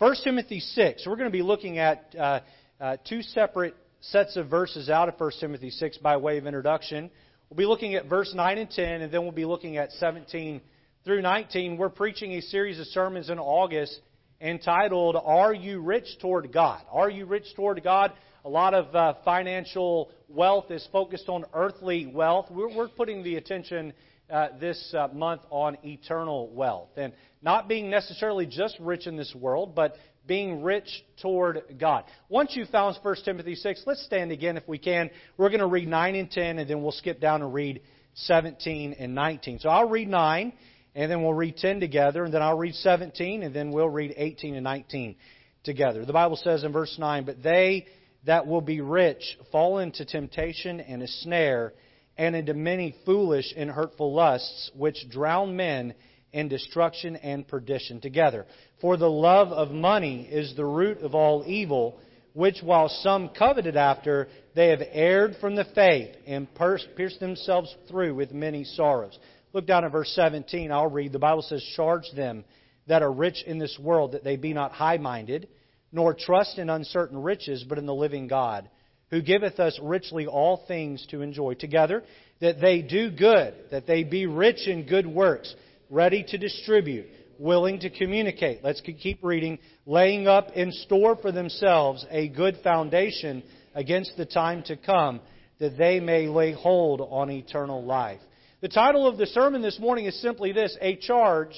1 Timothy 6. We're going to be looking at uh, uh, two separate sets of verses out of 1 Timothy 6 by way of introduction. We'll be looking at verse 9 and 10, and then we'll be looking at 17 through 19. We're preaching a series of sermons in August entitled, Are You Rich Toward God? Are You Rich Toward God? A lot of uh, financial wealth is focused on earthly wealth. We're, we're putting the attention uh, this uh, month on eternal wealth. And not being necessarily just rich in this world, but being rich toward God. Once you've found 1 Timothy 6, let's stand again if we can. We're going to read 9 and 10, and then we'll skip down and read 17 and 19. So I'll read 9, and then we'll read 10 together, and then I'll read 17, and then we'll read 18 and 19 together. The Bible says in verse 9, But they that will be rich fall into temptation and a snare, and into many foolish and hurtful lusts, which drown men in destruction and perdition together. For the love of money is the root of all evil, which while some coveted after, they have erred from the faith and pierced themselves through with many sorrows. Look down at verse 17. I'll read. The Bible says, Charge them that are rich in this world that they be not high minded, nor trust in uncertain riches, but in the living God, who giveth us richly all things to enjoy together, that they do good, that they be rich in good works ready to distribute, willing to communicate. Let's keep reading. Laying up in store for themselves a good foundation against the time to come, that they may lay hold on eternal life. The title of the sermon this morning is simply this A charge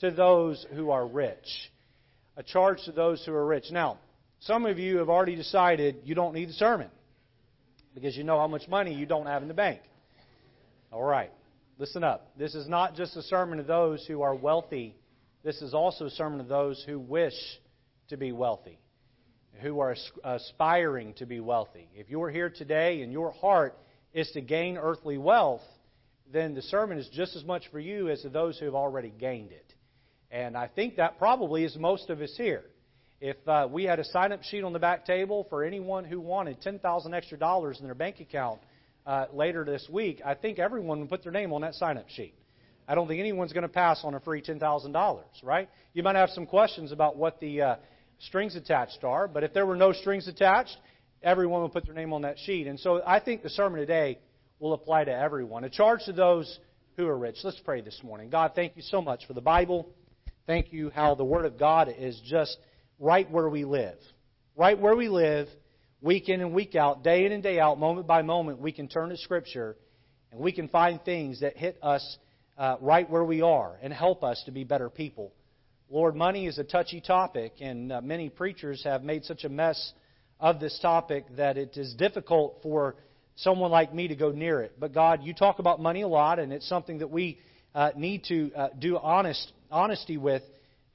to those who are rich. A charge to those who are rich. Now, some of you have already decided you don't need the sermon because you know how much money you don't have in the bank. All right. Listen up. This is not just a sermon to those who are wealthy. This is also a sermon to those who wish to be wealthy, who are aspiring to be wealthy. If you're here today and your heart is to gain earthly wealth, then the sermon is just as much for you as to those who have already gained it. And I think that probably is most of us here. If uh, we had a sign up sheet on the back table for anyone who wanted 10,000 extra dollars in their bank account, uh, later this week, I think everyone would put their name on that sign up sheet. I don't think anyone's going to pass on a free $10,000, right? You might have some questions about what the uh, strings attached are, but if there were no strings attached, everyone would put their name on that sheet. And so I think the sermon today will apply to everyone. A charge to those who are rich. Let's pray this morning. God, thank you so much for the Bible. Thank you how the Word of God is just right where we live. Right where we live week in and week out, day in and day out, moment by moment, we can turn to Scripture and we can find things that hit us uh, right where we are and help us to be better people. Lord, money is a touchy topic, and uh, many preachers have made such a mess of this topic that it is difficult for someone like me to go near it. But God, you talk about money a lot, and it's something that we uh, need to uh, do honest honesty with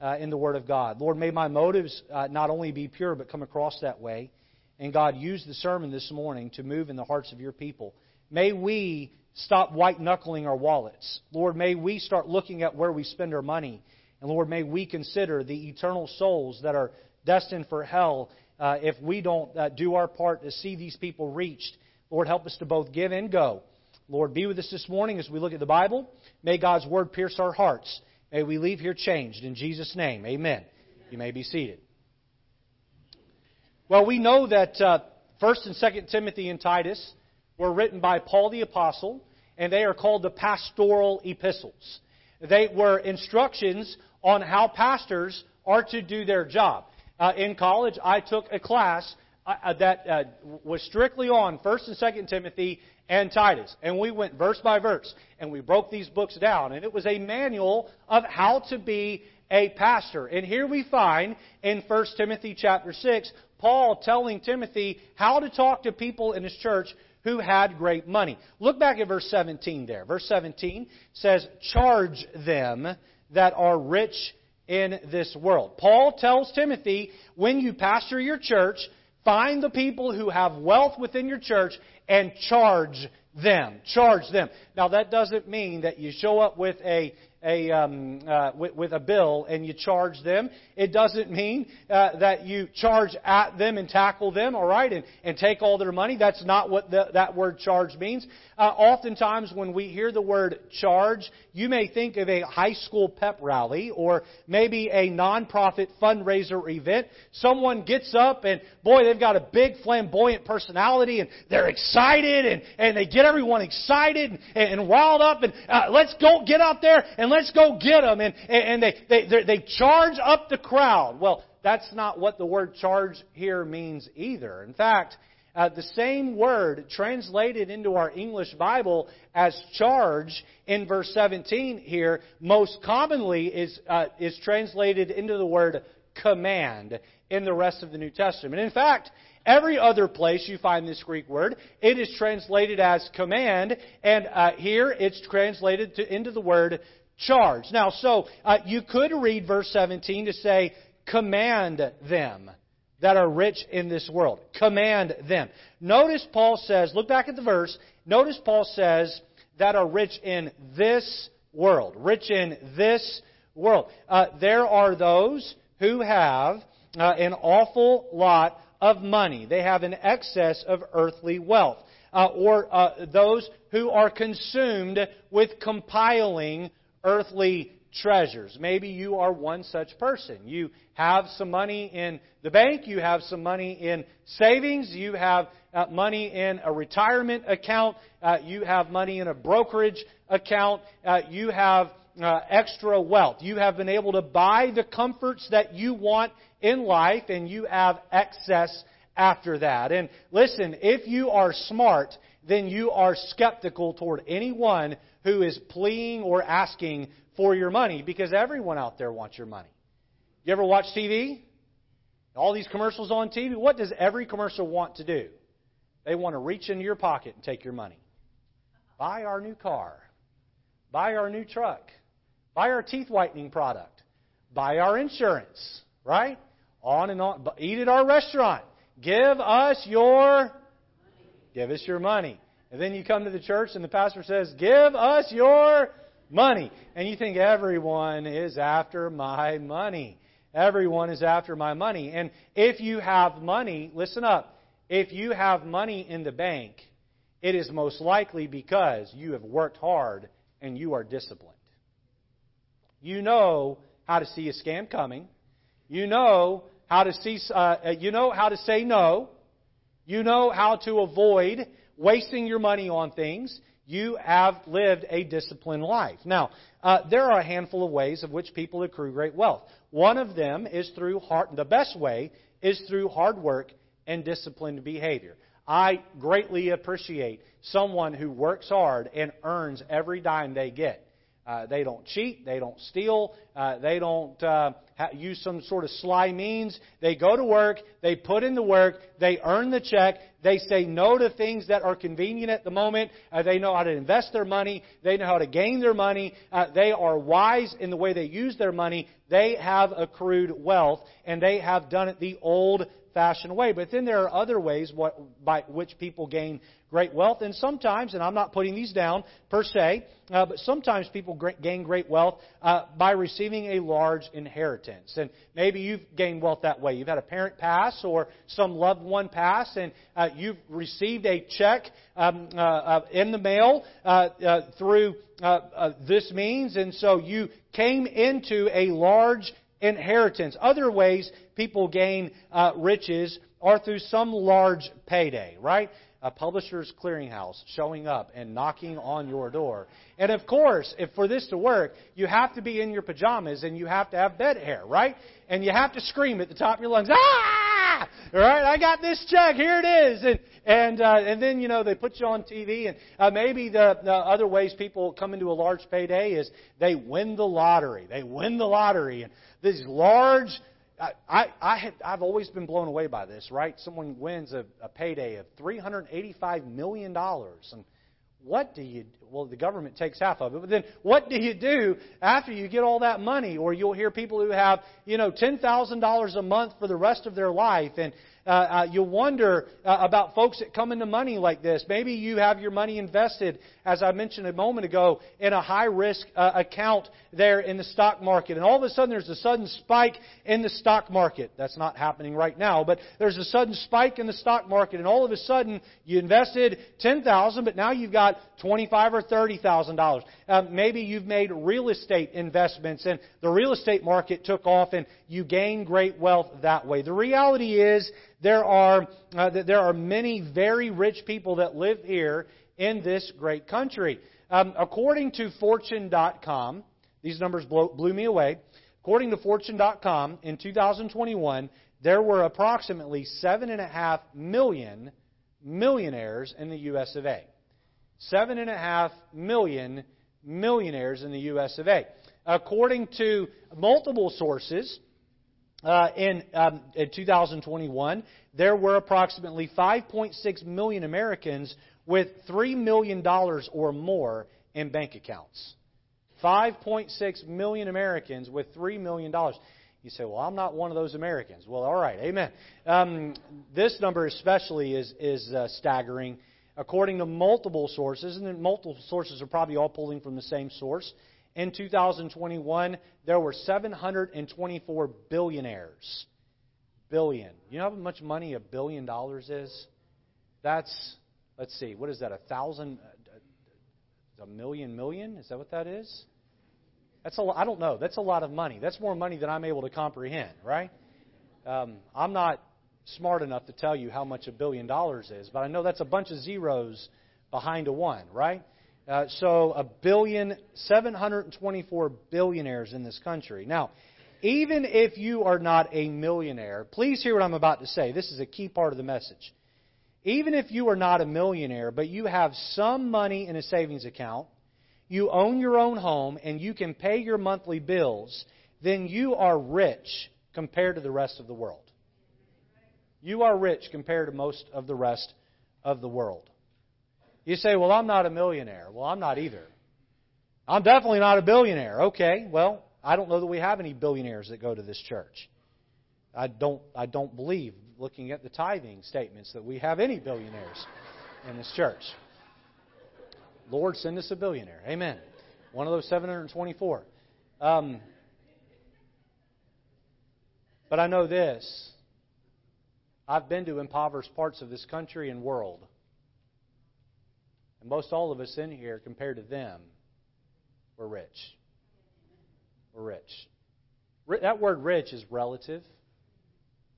uh, in the Word of God. Lord, may my motives uh, not only be pure, but come across that way. And God, use the sermon this morning to move in the hearts of your people. May we stop white knuckling our wallets. Lord, may we start looking at where we spend our money. And Lord, may we consider the eternal souls that are destined for hell uh, if we don't uh, do our part to see these people reached. Lord, help us to both give and go. Lord, be with us this morning as we look at the Bible. May God's word pierce our hearts. May we leave here changed. In Jesus' name, amen. You may be seated. Well, we know that uh, 1st and 2nd Timothy and Titus were written by Paul the Apostle, and they are called the pastoral epistles. They were instructions on how pastors are to do their job. Uh, in college, I took a class uh, uh that uh, was strictly on 1st and 2nd Timothy and Titus. And we went verse by verse, and we broke these books down. And it was a manual of how to be a pastor. And here we find in 1 Timothy chapter 6 Paul telling Timothy how to talk to people in his church who had great money. Look back at verse 17 there. Verse 17 says, Charge them that are rich in this world. Paul tells Timothy, when you pastor your church, find the people who have wealth within your church and charge them. Charge them. Now, that doesn't mean that you show up with a, a um, uh, with, with, a bill and you charge them. It doesn't mean uh, that you charge at them and tackle them, all right, and, and take all their money. That's not what the, that word charge means. Uh, oftentimes, when we hear the word charge, you may think of a high school pep rally or maybe a nonprofit fundraiser event. Someone gets up and boy, they've got a big flamboyant personality and they're excited and, and they get everyone excited and, and riled up and uh, let's go get out there and let's go get them and, and they, they, they charge up the crowd. Well, that's not what the word charge here means either. In fact, uh, the same word translated into our English Bible as charge in verse 17 here most commonly is, uh, is translated into the word command in the rest of the New Testament. In fact, every other place you find this Greek word, it is translated as command, and uh, here it's translated to, into the word charge. Now, so uh, you could read verse 17 to say, command them that are rich in this world. Command them. Notice Paul says, look back at the verse, notice Paul says, that are rich in this world. Rich in this world. Uh, there are those who have uh, an awful lot of money. They have an excess of earthly wealth. Uh, or uh, those who are consumed with compiling earthly treasures. Maybe you are one such person. You have some money in the bank, you have some money in savings, you have uh, money in a retirement account, uh, you have money in a brokerage account, uh, you have uh, extra wealth. You have been able to buy the comforts that you want in life, and you have excess after that. And listen, if you are smart, then you are skeptical toward anyone who is pleading or asking for your money because everyone out there wants your money. You ever watch TV? All these commercials on TV, what does every commercial want to do? They want to reach into your pocket and take your money. Buy our new car. Buy our new truck. Buy our teeth whitening product. Buy our insurance. Right? On and on. Eat at our restaurant. Give us your give us your money. And then you come to the church and the pastor says, "Give us your money. And you think everyone is after my money. Everyone is after my money. And if you have money, listen up. If you have money in the bank, it is most likely because you have worked hard and you are disciplined. You know how to see a scam coming. You know how to see. Uh, you know how to say no. You know how to avoid wasting your money on things you have lived a disciplined life. Now, uh, there are a handful of ways of which people accrue great wealth. One of them is through hard, the best way is through hard work and disciplined behavior. I greatly appreciate someone who works hard and earns every dime they get. Uh, they don't cheat. They don't steal. Uh, they don't uh, use some sort of sly means. They go to work. They put in the work. They earn the check. They say no to things that are convenient at the moment. Uh, they know how to invest their money. They know how to gain their money. Uh, they are wise in the way they use their money. They have accrued wealth, and they have done it the old fashioned way. But then there are other ways what, by which people gain great wealth. And sometimes, and I'm not putting these down per se, uh, but sometimes people gain great wealth uh, by receiving a large inheritance. And maybe you've gained wealth that way. You've had a parent pass or some loved one pass, and uh, you've received a check um, uh, uh, in the mail uh, through this means, and so you came into a large inheritance. Other ways people gain uh, riches are through some large payday, right? a Publishers Clearing House showing up and knocking on your door. And of course, if for this to work, you have to be in your pajamas and you have to have bed hair, right? And you have to scream at the top of your lungs, ah! All right, I got this check. Here it is. And and uh, and then you know they put you on TV. And uh, maybe the, the other ways people come into a large payday is they win the lottery. They win the lottery, and these large I, I I have, I've always been blown away by this, right? Someone wins a, a payday of $385 million. And what do you, well, the government takes half of it, but then what do you do after you get all that money? Or you'll hear people who have, you know, $10,000 a month for the rest of their life. And, Uh, uh, you wonder uh, about folks that come into money like this. Maybe you have your money invested, as I mentioned a moment ago, in a high risk uh, account there in the stock market. And all of a sudden there's a sudden spike in the stock market. That's not happening right now, but there's a sudden spike in the stock market. And all of a sudden you invested 10000 but now you've got 25 or $30,000. Uh, maybe you've made real estate investments and the real estate market took off and you gained great wealth that way. The reality is there are, uh, there are many very rich people that live here in this great country. Um, according to Fortune.com, these numbers blew me away. According to Fortune.com, in 2021, there were approximately 7.5 million millionaires in the U.S. of A. 7.5 million millionaires in the U.S. of A. According to multiple sources, uh, in, um, in 2021, there were approximately 5.6 million Americans with $3 million or more in bank accounts. 5.6 million Americans with $3 million. You say, well, I'm not one of those Americans. Well, all right, amen. Um, this number especially is, is uh, staggering. According to multiple sources, and multiple sources are probably all pulling from the same source, in 2021, there were 724 billionaires. Billion. You know how much money a billion dollars is? That's, let's see, what is that, a thousand, a million million? Is that what that is? That's a I don't know. That's a lot of money. That's more money than I'm able to comprehend, right? Um, I'm not smart enough to tell you how much a billion dollars is, but I know that's a bunch of zeros behind a one, right? Uh, so a billion, 724 billionaires in this country. Now, even if you are not a millionaire, please hear what I'm about to say. This is a key part of the message. Even if you are not a millionaire, but you have some money in a savings account, you own your own home, and you can pay your monthly bills, then you are rich compared to the rest of the world. You are rich compared to most of the rest of the world. You say, well, I'm not a millionaire. Well, I'm not either. I'm definitely not a billionaire. Okay, well, I don't know that we have any billionaires that go to this church. I don't, I don't believe, looking at the tithing statements, that we have any billionaires in this church. Lord, send us a billionaire. Amen. One of those 724. Um, but I know this. I've been to impoverished parts of this country and world. And most all of us in here, compared to them, we're rich. We're rich. That word rich is relative.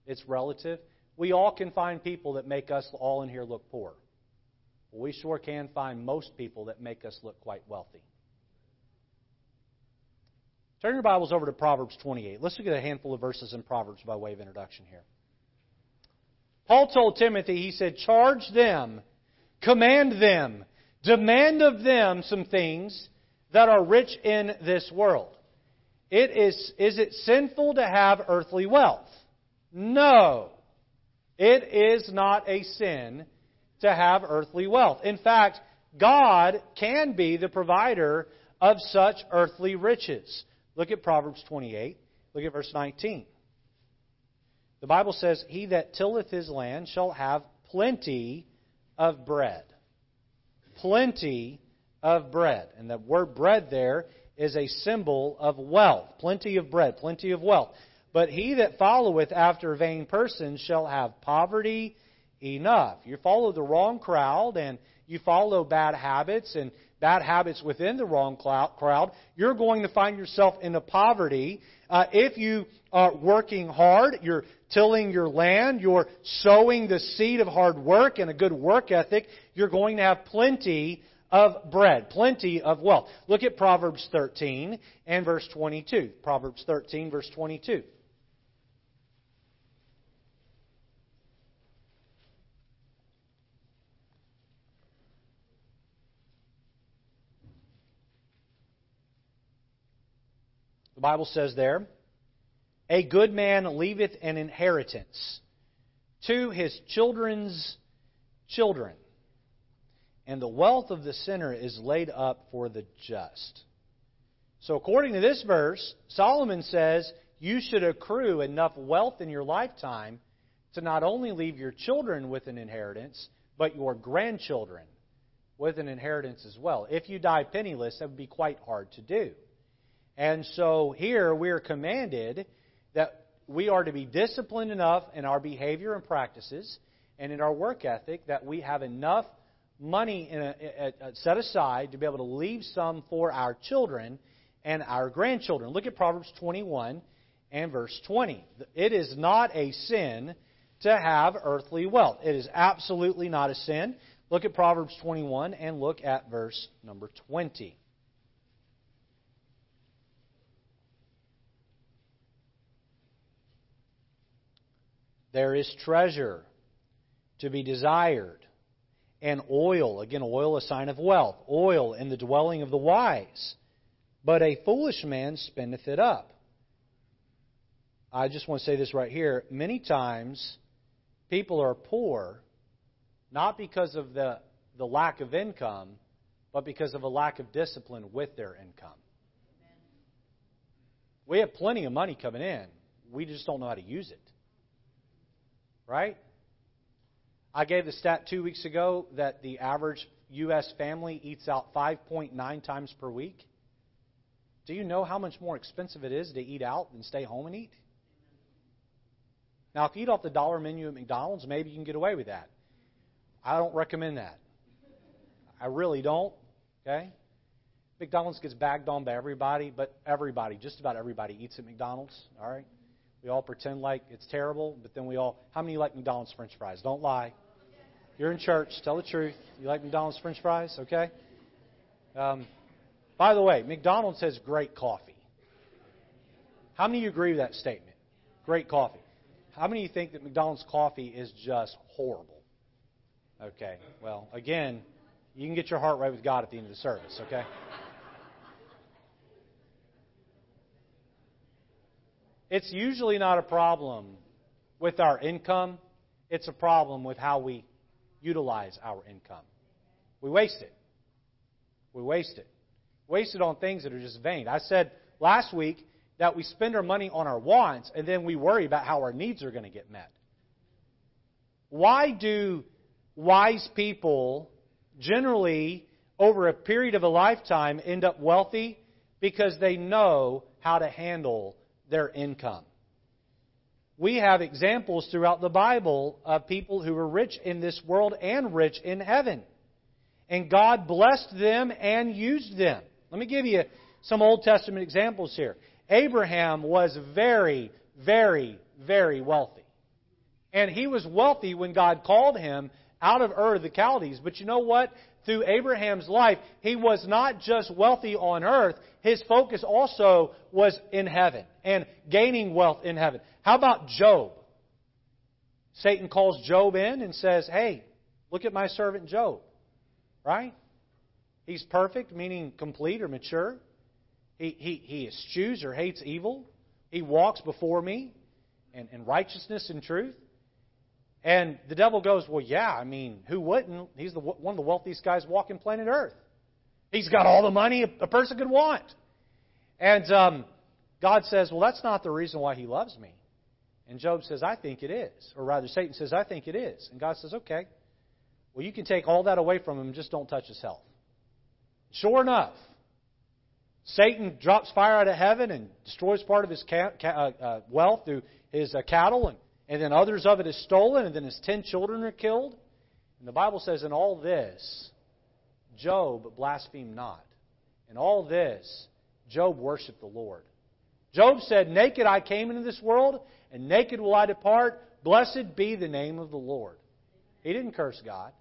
It's relative. We all can find people that make us all in here look poor. Well, we sure can find most people that make us look quite wealthy. Turn your Bibles over to Proverbs 28. Let's look at a handful of verses in Proverbs by way of introduction here. Paul told Timothy, he said, Charge them, command them, demand of them some things that are rich in this world. It is, is it sinful to have earthly wealth? No. It is not a sin to have earthly wealth. In fact, God can be the provider of such earthly riches. Look at Proverbs 28. Look at verse 19. The Bible says, He that tilleth his land shall have plenty of bread plenty of bread. And the word bread there is a symbol of wealth. Plenty of bread, plenty of wealth. But he that followeth after vain persons shall have poverty enough. You follow the wrong crowd and you follow bad habits and bad habits within the wrong crowd, you're going to find yourself in a poverty. Uh, if you are working hard, you're tilling your land, you're sowing the seed of hard work and a good work ethic, you're going to have plenty of bread, plenty of wealth. Look at Proverbs 13 and verse 22. Proverbs 13, verse 22. The Bible says there, A good man leaveth an inheritance to his children's children, and the wealth of the sinner is laid up for the just. So, according to this verse, Solomon says you should accrue enough wealth in your lifetime to not only leave your children with an inheritance, but your grandchildren with an inheritance as well. If you die penniless, that would be quite hard to do. And so here we are commanded that we are to be disciplined enough in our behavior and practices and in our work ethic that we have enough money a, a, a set aside to be able to leave some for our children and our grandchildren. Look at Proverbs 21 and verse 20. It is not a sin to have earthly wealth. It is absolutely not a sin. Look at Proverbs 21 and look at verse number 20. There is treasure to be desired, and oil, again, oil, a sign of wealth, oil in the dwelling of the wise. But a foolish man spendeth it up. I just want to say this right here. Many times, people are poor not because of the, the lack of income, but because of a lack of discipline with their income. We have plenty of money coming in. We just don't know how to use it. Right? I gave the stat two weeks ago that the average U.S. family eats out 5.9 times per week. Do you know how much more expensive it is to eat out than stay home and eat? Now, if you eat off the dollar menu at McDonald's, maybe you can get away with that. I don't recommend that. I really don't. Okay? McDonald's gets bagged on by everybody, but everybody, just about everybody, eats at McDonald's. All right? We all pretend like it's terrible, but then we all. How many like McDonald's French fries? Don't lie. You're in church. Tell the truth. You like McDonald's French fries? Okay? Um, by the way, McDonald's has great coffee. How many of you agree with that statement? Great coffee. How many of you think that McDonald's coffee is just horrible? Okay. Well, again, you can get your heart right with God at the end of the service, okay? It's usually not a problem with our income, it's a problem with how we utilize our income. We waste it. We waste it. Waste it on things that are just vain. I said last week that we spend our money on our wants and then we worry about how our needs are going to get met. Why do wise people generally, over a period of a lifetime, end up wealthy? Because they know how to handle their income. We have examples throughout the Bible of people who were rich in this world and rich in heaven. And God blessed them and used them. Let me give you some Old Testament examples here. Abraham was very, very, very wealthy. And he was wealthy when God called him out of Ur of the Chaldees. But you know what? Through Abraham's life, he was not just wealthy on earth, his focus also was in heaven and gaining wealth in heaven. How about Job? Satan calls Job in and says, Hey, look at my servant Job. Right? He's perfect, meaning complete or mature. He, he, he eschews or hates evil. He walks before me in, righteousness and truth. And the devil goes, Well, yeah, I mean, who wouldn't? He's the, one of the wealthiest guys walking planet Earth. He's got all the money a, person could want. And um, God says, Well, that's not the reason why he loves me. And Job says, I think it is. Or rather, Satan says, I think it is. And God says, Okay. Well, you can take all that away from him, just don't touch his health. Sure enough, Satan drops fire out of heaven and destroys part of his ca- ca- uh, uh, wealth through his uh, cattle, and, and then others of it is stolen, and then his ten children are killed. And the Bible says, In all this, Job blasphemed not. In all this, Job worshiped the Lord. Job said, Naked I came into this world, and naked will I depart. Blessed be the name of the Lord. He didn't curse God.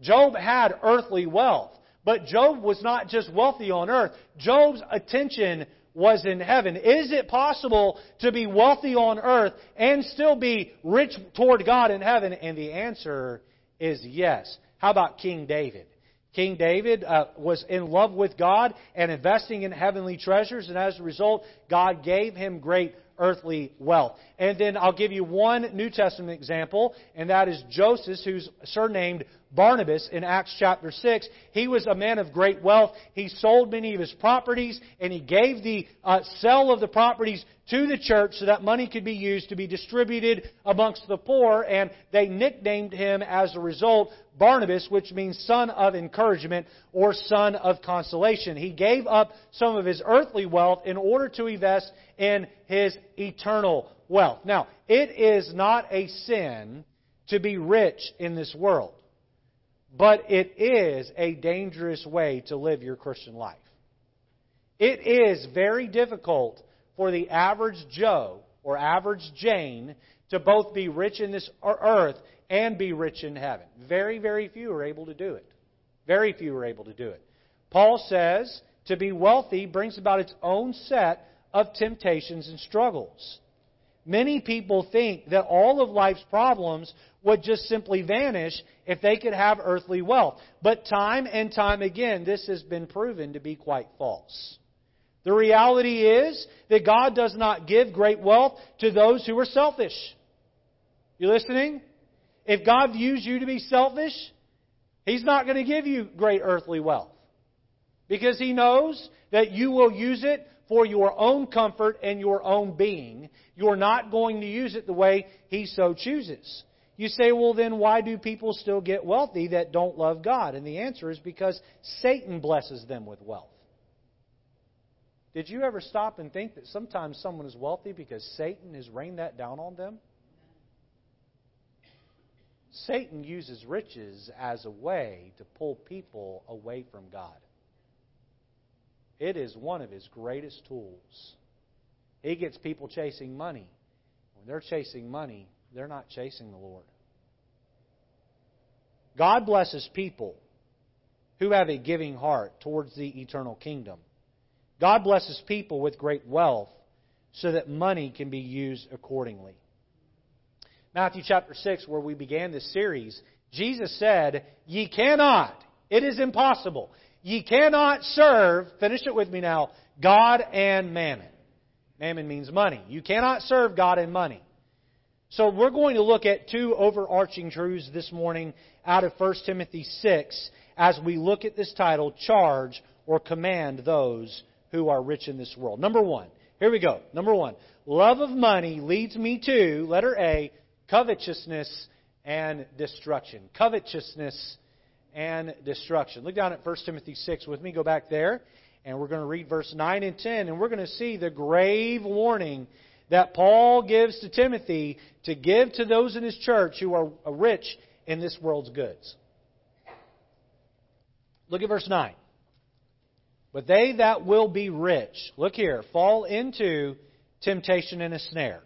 Job had earthly wealth, but Job was not just wealthy on earth. Job's attention was in heaven. Is it possible to be wealthy on earth and still be rich toward God in heaven? And the answer is yes. How about King David? King David uh, was in love with God and investing in heavenly treasures, and as a result, God gave him great earthly wealth. And then I'll give you one New Testament example, and that is Joseph, who's surnamed Barnabas in Acts chapter 6. He was a man of great wealth. He sold many of his properties and he gave the uh, sale of the properties to the church so that money could be used to be distributed amongst the poor and they nicknamed him as a result Barnabas, which means son of encouragement or son of consolation. He gave up some of his earthly wealth in order to invest in his eternal wealth. Now, it is not a sin to be rich in this world. But it is a dangerous way to live your Christian life. It is very difficult for the average Joe or average Jane to both be rich in this earth and be rich in heaven. Very, very few are able to do it. Very few are able to do it. Paul says to be wealthy brings about its own set of temptations and struggles. Many people think that all of life's problems would just simply vanish if they could have earthly wealth. But time and time again, this has been proven to be quite false. The reality is that God does not give great wealth to those who are selfish. You listening? If God views you to be selfish, He's not going to give you great earthly wealth. Because He knows that you will use it for your own comfort and your own being. You're not going to use it the way He so chooses. You say, well, then why do people still get wealthy that don't love God? And the answer is because Satan blesses them with wealth. Did you ever stop and think that sometimes someone is wealthy because Satan has rained that down on them? Satan uses riches as a way to pull people away from God. It is one of his greatest tools. He gets people chasing money. When they're chasing money, they're not chasing the Lord. God blesses people who have a giving heart towards the eternal kingdom. God blesses people with great wealth so that money can be used accordingly. Matthew chapter 6, where we began this series, Jesus said, Ye cannot, it is impossible, ye cannot serve, finish it with me now, God and mammon. Mammon means money. You cannot serve God and money. So we're going to look at two overarching truths this morning out of 1 Timothy 6 as we look at this title, Charge or Command Those Who Are Rich in This World. Number one. Here we go. Number one. Love of money leads me to, letter A, covetousness and destruction. Covetousness and destruction. Look down at 1 Timothy 6 with me. Go back there. And we're going to read verse 9 and 10. And we're going to see the grave warning that Paul gives to Timothy to give to those in his church who are uh, rich in this world's goods. Look at verse 9. But they that will be rich, look here, fall into temptation and a snare,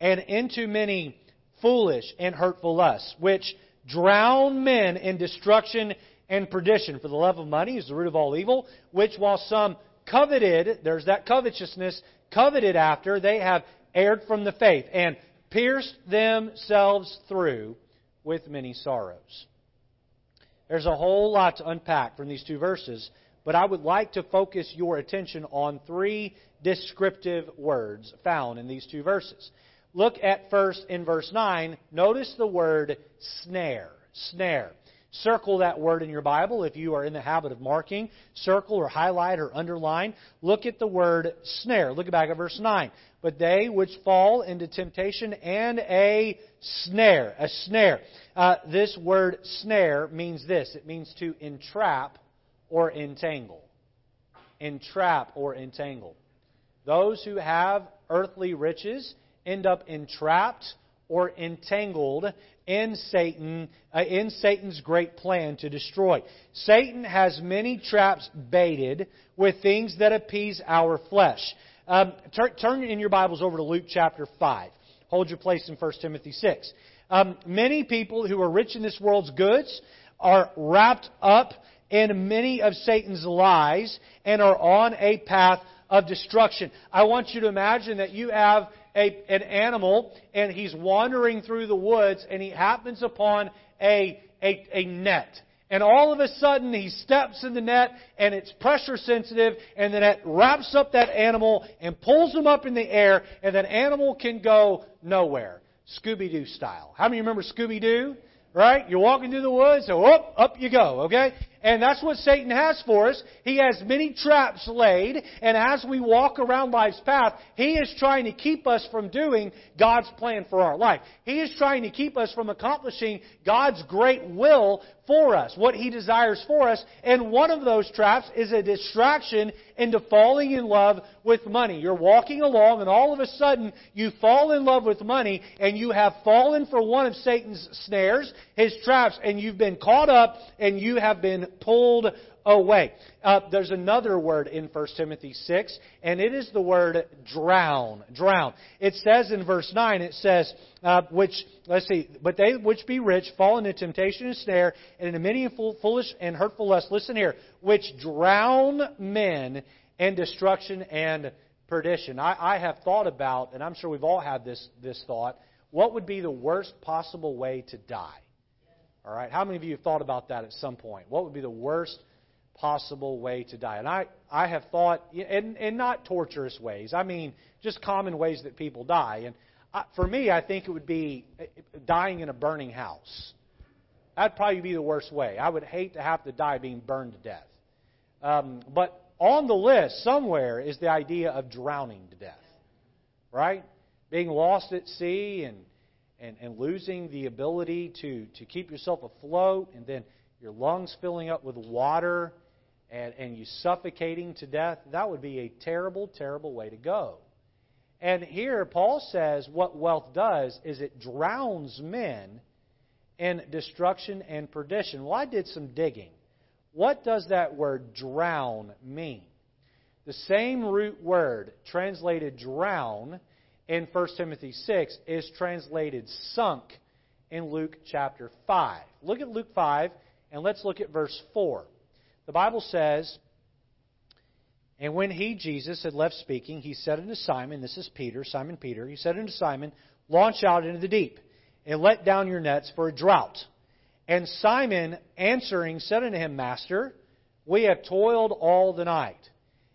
and into many foolish and hurtful lusts, which drown men in destruction and perdition. For the love of money is the root of all evil, which while some coveted, there's that covetousness, coveted after, they have erred from the faith and pierced themselves through with many sorrows. There's a whole lot to unpack from these two verses, but I would like to focus your attention on three descriptive words found in these two verses. Look at first in verse 9, notice the word snare. Snare. Circle that word in your Bible if you are in the habit of marking. Circle or highlight or underline. Look at the word snare. Look back at verse 9. But they which fall into temptation and a snare. A snare. Uh, this word snare means this it means to entrap or entangle. Entrap or entangle. Those who have earthly riches end up entrapped or entangled in Satan, uh, in Satan's great plan to destroy. Satan has many traps baited with things that appease our flesh. Um, turn, turn in your Bibles over to Luke chapter 5. Hold your place in 1 Timothy 6. Um, many people who are rich in this world's goods are wrapped up in many of Satan's lies and are on a path of destruction. I want you to imagine that you have a, an animal and he's wandering through the woods and he happens upon a, a, a net. And all of a sudden he steps in the net and it's pressure sensitive and the net wraps up that animal and pulls him up in the air and that animal can go nowhere. Scooby Doo style. How many remember Scooby Doo? right? You're walking through the woods, so up, up you go, okay? And that's what Satan has for us. He has many traps laid, and as we walk around life's path, he is trying to keep us from doing God's plan for our life. He is trying to keep us from accomplishing God's great will for us, what He desires for us. And one of those traps is a distraction into falling in love with money. You're walking along, and all of a sudden, you fall in love with money, and you have fallen for one of Satan's snares, his traps, and you've been caught up, and you have been pulled away. Uh, there's another word in 1 Timothy 6, and it is the word drown. Drown. It says in verse 9, it says, uh, which, let's see, but they which be rich fall into temptation and snare, and into many foolish and hurtful lusts. Listen here, which drown men in destruction and perdition. I, I have thought about, and I'm sure we've all had this, this thought, what would be the worst possible way to die? All right, how many of you have thought about that at some point? What would be the worst possible way to die. And I, I have thought, and, in not torturous ways, I mean just common ways that people die. And I, for me, I think it would be eh, dying in a burning house. That'd probably be the worst way. I would hate to have to die being burned to death. Um, but on the list somewhere is the idea of drowning to death, right? Being lost at sea and and, and losing the ability to, to keep yourself afloat, and then your lungs filling up with water, and, and you suffocating to death, that would be a terrible, terrible way to go. And here, Paul says what wealth does is it drowns men in destruction and perdition. Well, I did some digging. What does that word drown mean? The same root word translated drown in 1 Timothy 6 is translated sunk in Luke chapter 5. Look at Luke 5 and let's look at verse 4. The Bible says, And when he, Jesus, had left speaking, he said unto Simon, This is Peter, Simon Peter, he said unto Simon, Launch out into the deep, and let down your nets for a drought. And Simon answering said unto him, Master, we have toiled all the night,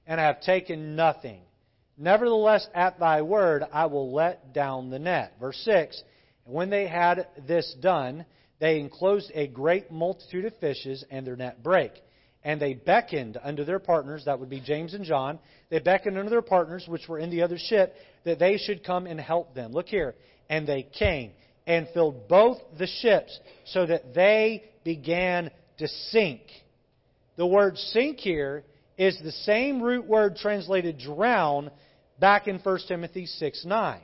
and have taken nothing. Nevertheless, at thy word, I will let down the net. Verse 6 And when they had this done, they enclosed a great multitude of fishes, and their net brake. And they beckoned unto their partners, that would be James and John, they beckoned unto their partners, which were in the other ship, that they should come and help them. Look here. And they came and filled both the ships, so that they began to sink. The word sink here is the same root word translated drown back in 1 Timothy 6 9.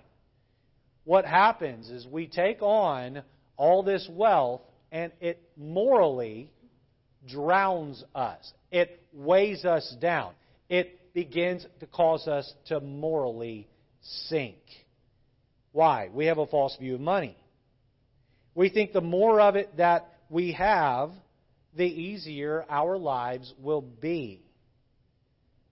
What happens is we take on all this wealth and it morally drowns us. It weighs us down. It begins to cause us to morally sink. Why? We have a false view of money. We think the more of it that we have, the easier our lives will be.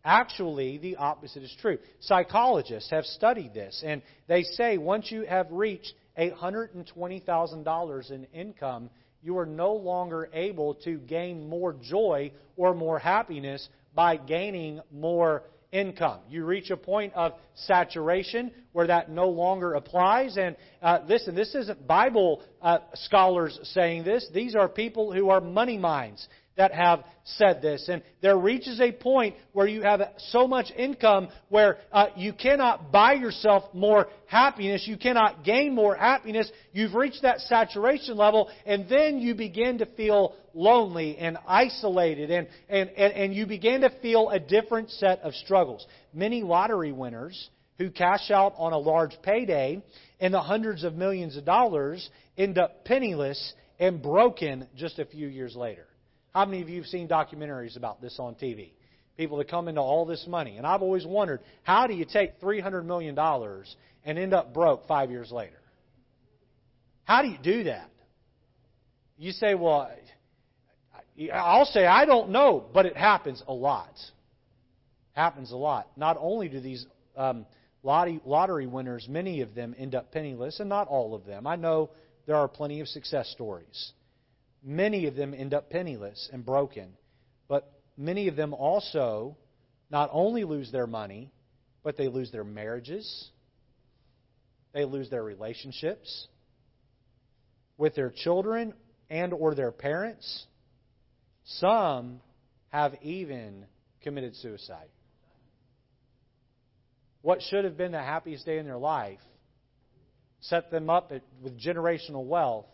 Actually, the opposite is true. Psychologists have studied this, and they say once you have reached $820,000 in income, you are no longer able to gain more joy or more happiness by gaining more income. You reach a point of saturation where that no longer applies. And uh, listen, this isn't Bible uh, scholars saying this. These are people who are money minds that have said this. And there reaches a point where you have so much income where uh, you cannot buy yourself more happiness. You cannot gain more happiness. You've reached that saturation level, and then you begin to feel lonely and isolated, and, and, and, and you begin to feel a different set of struggles. Many lottery winners who cash out on a large payday in the hundreds of millions of dollars end up penniless and broken just a few years later. How many of you have seen documentaries about this on TV? People that come into all this money. And I've always wondered, how do you take $300 million and end up broke five years later? How do you do that? You say, well, I'll say, I don't know, but it happens a lot. Happens a lot. Not only do these um, lottery winners, many of them end up penniless, and not all of them. I know there are plenty of success stories many of them end up penniless and broken. But many of them also not only lose their money, but they lose their marriages, they lose their relationships with their children, and or their parents. Some have even committed suicide. What should have been the happiest day in their life set them up with generational wealth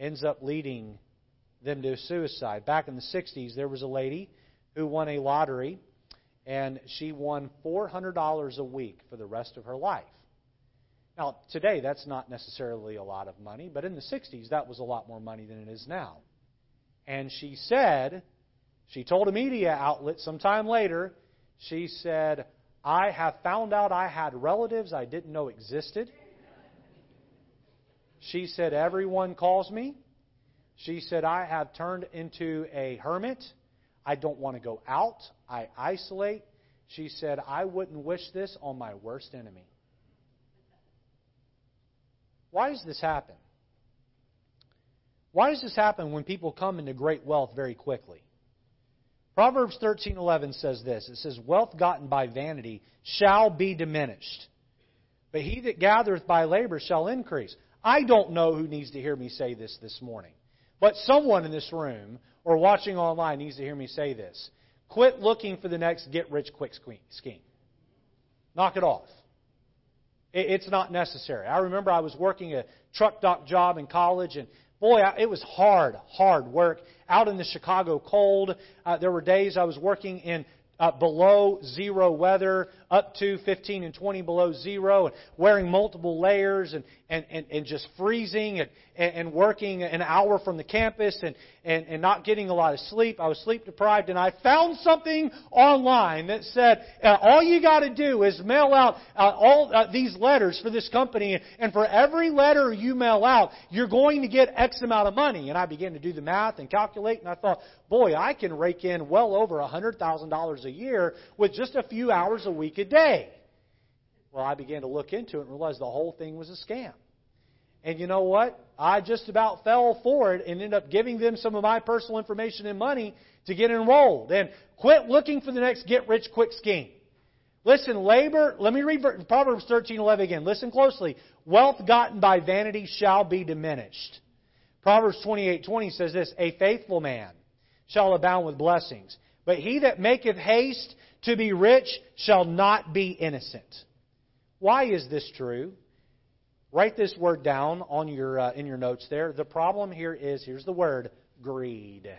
ends up leading them to suicide. Back in the 60s, there was a lady who won a lottery, and she won $400 a week for the rest of her life. Now, today, that's not necessarily a lot of money, but in the 60s, that was a lot more money than it is now. And she said, she told a media outlet sometime later, she said, I have found out I had relatives I didn't know existed. She said, Everyone calls me. She said, I have turned into a hermit. I don't want to go out. I isolate. She said, I wouldn't wish this on my worst enemy. Why does this happen? Why does this happen when people come into great wealth very quickly? Proverbs 13:11 says this. It says, "Wealth gotten by vanity shall be diminished, but he that gathereth by labor shall increase." I don't know who needs to hear me say this this morning, but someone in this room or watching online needs to hear me say this. Quit looking for the next get rich quick scheme. Knock it off. It's not necessary. I remember I was working a truck dock job in college, and boy, it was hard, hard work out in the Chicago cold. Uh, there were days I was working in uh, below zero weather, up to 15 and 20 below zero, and wearing multiple layers and, and, and, and just freezing and, and working an hour from the campus and, and, and not getting a lot of sleep. I was sleep deprived, and I found something online that said uh, all you got to do is mail out uh, all uh, these letters for this company, and for every letter you mail out, you're going to get X amount of money. And I began to do the math and calculate, and I thought, boy, I can rake in well over $100,000 a year with just a few hours a week day. Well, I began to look into it and realized the whole thing was a scam. And you know what? I just about fell for it and ended up giving them some of my personal information and money to get enrolled. And quit looking for the next get rich quick scheme. Listen, labor, let me read Proverbs 13:11 again. Listen closely. Wealth gotten by vanity shall be diminished. Proverbs 28:20 says this, a faithful man shall abound with blessings, but he that maketh haste to be rich shall not be innocent. Why is this true? Write this word down on your uh, in your notes there. The problem here is here's the word greed.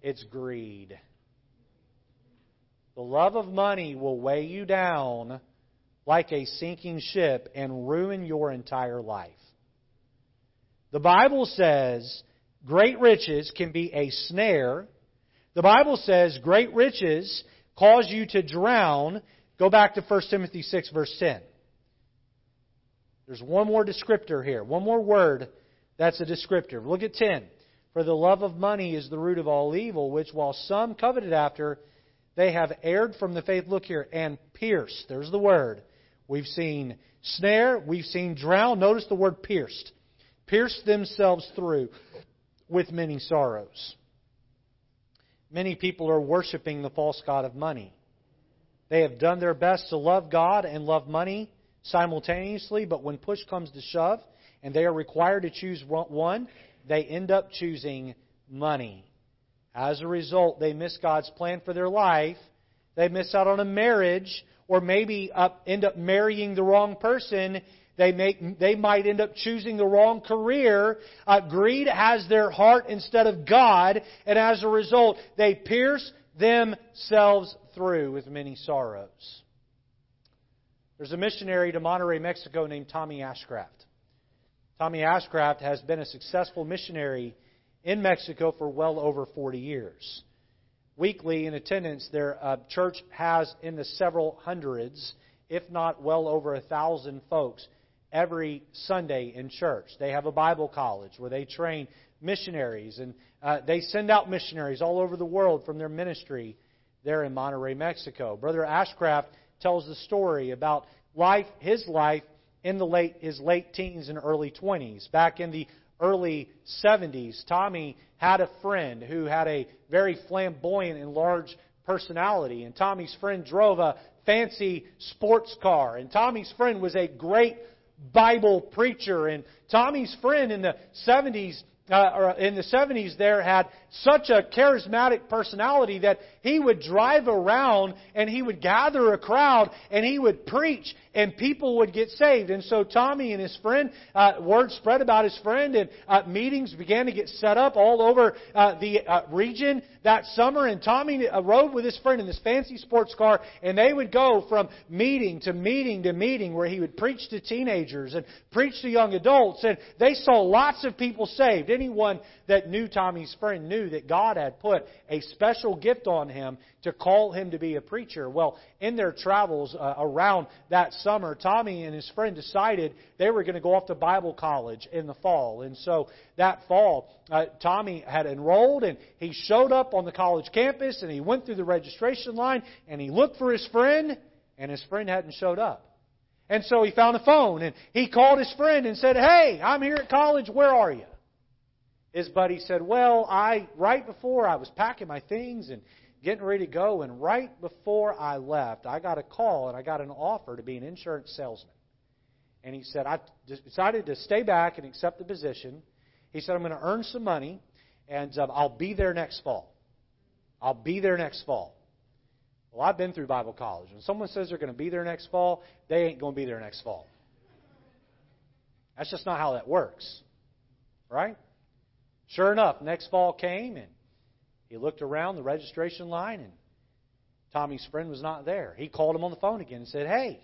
It's greed. The love of money will weigh you down like a sinking ship and ruin your entire life. The Bible says great riches can be a snare. The Bible says great riches cause you to drown. Go back to 1 Timothy 6, verse 10. There's one more descriptor here, one more word that's a descriptor. Look at 10. For the love of money is the root of all evil, which while some coveted after, they have erred from the faith. Look here, and pierced. There's the word. We've seen snare, we've seen drown. Notice the word pierced. Pierced themselves through with many sorrows. Many people are worshiping the false God of money. They have done their best to love God and love money simultaneously, but when push comes to shove and they are required to choose one, they end up choosing money. As a result, they miss God's plan for their life. They miss out on a marriage, or maybe up, end up marrying the wrong person. They, make, they might end up choosing the wrong career. Uh, greed has their heart instead of God, and as a result, they pierce themselves through with many sorrows. There's a missionary to Monterrey, Mexico named Tommy Ashcraft. Tommy Ashcraft has been a successful missionary in Mexico for well over 40 years. Weekly in attendance, their uh, church has in the several hundreds, if not well over a thousand folks every Sunday in church. They have a Bible college where they train missionaries and uh, they send out missionaries all over the world from their ministry there in Monterrey, Mexico. Brother Ashcraft tells the story about life, his life in the late, his late teens and early 20s. Back in the early 70s, Tommy had a friend who had a very flamboyant and large personality. And Tommy's friend drove a fancy sports car. And Tommy's friend was a great Bible preacher. And Tommy's friend in the 70s uh, or in the 70s there had such a charismatic personality that he would drive around and he would gather a crowd and he would preach and people would get saved. And so Tommy and his friend, uh, word spread about his friend, and uh, meetings began to get set up all over uh, the uh, region that summer. And Tommy uh, rode with his friend in this fancy sports car, and they would go from meeting to meeting to meeting where he would preach to teenagers and preach to young adults. And they saw lots of people saved. Anyone that knew Tommy's friend knew that God had put a special gift on him to call him to be a preacher. Well, in their travels uh, around that summer, Tommy and his friend decided they were going to go off to Bible college in the fall. And so that fall, uh, Tommy had enrolled and he showed up on the college campus and he went through the registration line and he looked for his friend and his friend hadn't showed up. And so he found a phone and he called his friend and said, Hey, I'm here at college. Where are you? His buddy said, Well, I, right before I was packing my things and getting ready to go, and right before I left, I got a call and I got an offer to be an insurance salesman. And he said, I decided to stay back and accept the position. He said, I'm going to earn some money, and uh, I'll be there next fall. I'll be there next fall. Well, I've been through Bible college. When someone says they're going to be there next fall, they ain't going to be there next fall. That's just not how that works. Right? Sure enough, next fall came, and he looked around the registration line, and Tommy's friend was not there. He called him on the phone again and said, Hey,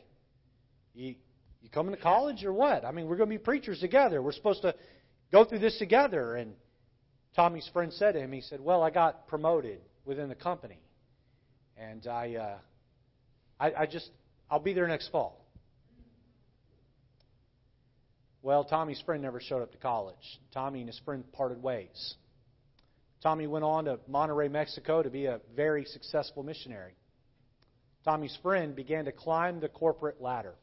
you, you coming to college or what? I mean, we're going to be preachers together. We're supposed to go through this together. And Tommy's friend said to him, He said, Well, I got promoted within the company. And I, uh, I, I just, I'll be there next fall. Well, Tommy's friend never showed up to college. Tommy and his friend parted ways. Tommy went on to Monterrey, Mexico to be a very successful missionary. Tommy's friend began to climb the corporate ladder.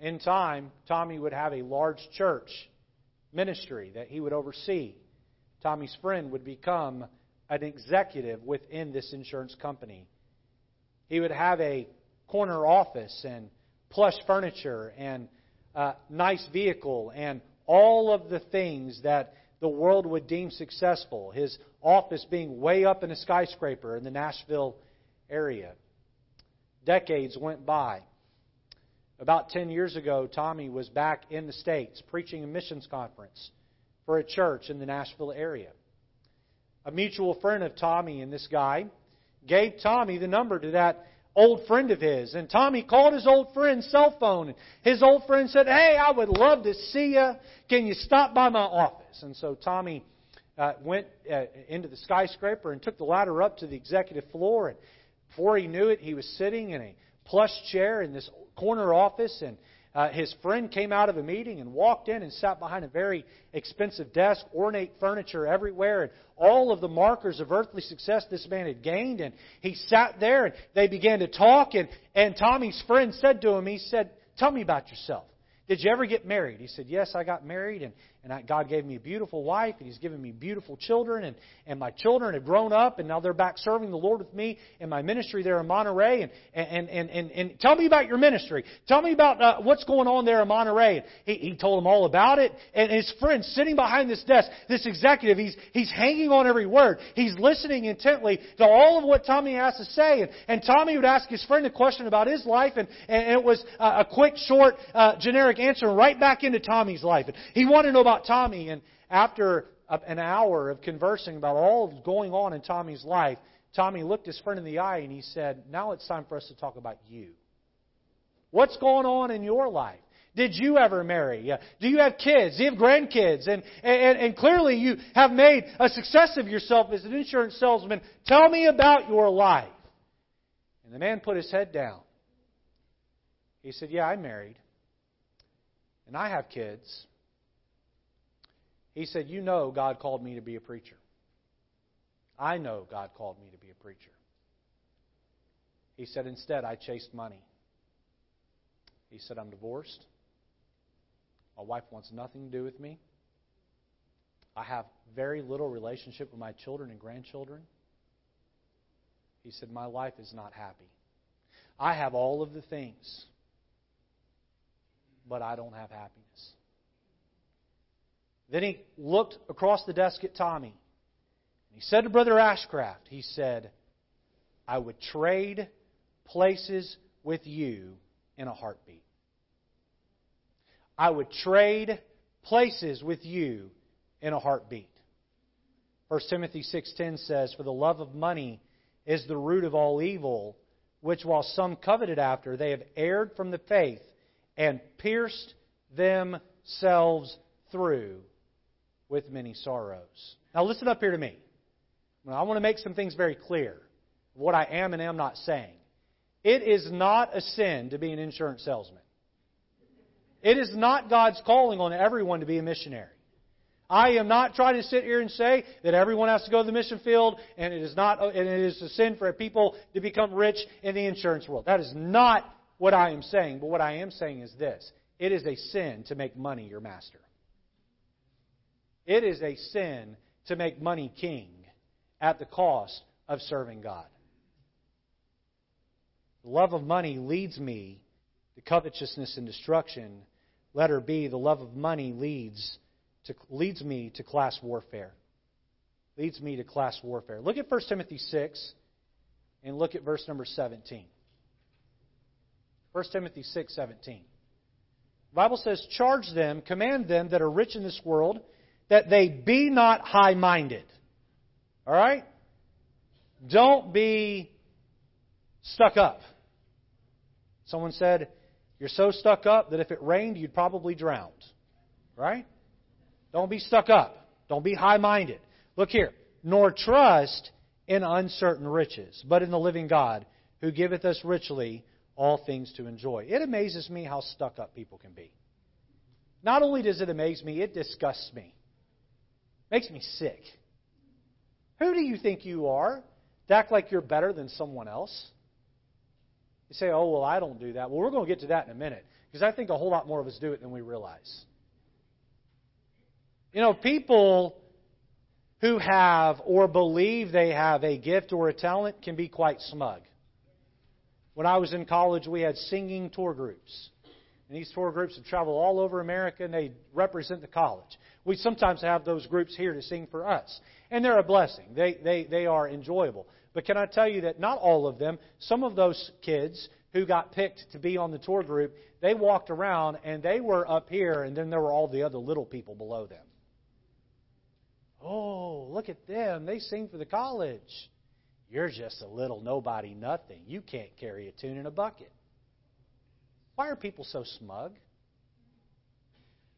In time, Tommy would have a large church ministry that he would oversee. Tommy's friend would become an executive within this insurance company. He would have a corner office and plush furniture and a nice vehicle and all of the things that the world would deem successful. His office being way up in a skyscraper in the Nashville area. Decades went by. About 10 years ago, Tommy was back in the States preaching a missions conference for a church in the Nashville area. A mutual friend of Tommy and this guy gave Tommy the number to that old friend of his. And Tommy called his old friend's cell phone. And his old friend said, Hey, I would love to see you. Can you stop by my office? And so Tommy uh, went uh, into the skyscraper and took the ladder up to the executive floor. And before he knew it, he was sitting in a plush chair in this corner office. And uh, his friend came out of a meeting and walked in and sat behind a very expensive desk, ornate furniture everywhere, and all of the markers of earthly success this man had gained. And he sat there and they began to talk. And, and Tommy's friend said to him, he said, Tell me about yourself. Did you ever get married? He said, Yes, I got married, and, and I, God gave me a beautiful wife, and He's given me beautiful children, and, and my children have grown up, and now they're back serving the Lord with me in my ministry there in Monterrey. And, and, and, and, and tell me about your ministry. Tell me about uh, what's going on there in Monterrey. He, he told him all about it, and his friend sitting behind this desk, this executive, he's, he's hanging on every word. He's listening intently to all of what Tommy has to say. And, and Tommy would ask his friend a question about his life, and, and it was a, a quick, short, uh, generic answer right back into Tommy's life. And he wanted to know about Tommy, and after an hour of conversing about all going on in Tommy's life, Tommy looked his friend in the eye and he said, Now it's time for us to talk about you. What's going on in your life? Did you ever marry? Do you have kids? Do you have grandkids? And, and, and clearly you have made a success of yourself as an insurance salesman. Tell me about your life. And the man put his head down. He said, Yeah, I'm married. And I have kids. He said, You know God called me to be a preacher. I know God called me to be a preacher. He said, Instead, I chased money. He said, I'm divorced. My wife wants nothing to do with me. I have very little relationship with my children and grandchildren. He said, My life is not happy. I have all of the things but I don't have happiness. Then he looked across the desk at Tommy. He said to Brother Ashcraft, he said, I would trade places with you in a heartbeat. I would trade places with you in a heartbeat. 1 Timothy 6:10 says, "For the love of money is the root of all evil, which while some coveted after, they have erred from the faith and pierced themselves through with many sorrows." Now listen up here to me. I want to make some things very clear. What I am and am not saying. It is not a sin to be an insurance salesman. It is not God's calling on everyone to be a missionary. I am not trying to sit here and say that everyone has to go to the mission field and it is not and it is a sin for people to become rich in the insurance world. That is not what I am saying, but what I am saying is this. It is a sin to make money your master. It is a sin to make money king at the cost of serving God. The love of money leads me to covetousness and destruction. Letter B, the love of money leads to, leads me to class warfare. Leads me to class warfare. Look at 1 Timothy 6 and look at verse number 17. 1 Timothy 6, 17. The Bible says, Charge them, command them that are rich in this world, that they be not high minded. All right? Don't be stuck up. Someone said, You're so stuck up that if it rained, you'd probably drown. Right? Don't be stuck up. Don't be high minded. Look here. Nor trust in uncertain riches, but in the living God, who giveth us richly all things to enjoy. It amazes me how stuck up people can be. Not only does it amaze me, it disgusts me. Makes me sick. Who do you think you are to act like you're better than someone else? You say, oh, well, I don't do that. Well, we're going to get to that in a minute because I think a whole lot more of us do it than we realize. You know, people who have or believe they have a gift or a talent can be quite smug. When I was in college, we had singing tour groups. And these four groups would travel all over America and they represent the college. We sometimes have those groups here to sing for us. And they're a blessing. They, they, they are enjoyable. But can I tell you that not all of them, some of those kids who got picked to be on the tour group, they walked around and they were up here and then there were all the other little people below them. Oh, look at them. They sing for the college. You're just a little nobody nothing. You can't carry a tune in a bucket. Why are people so smug?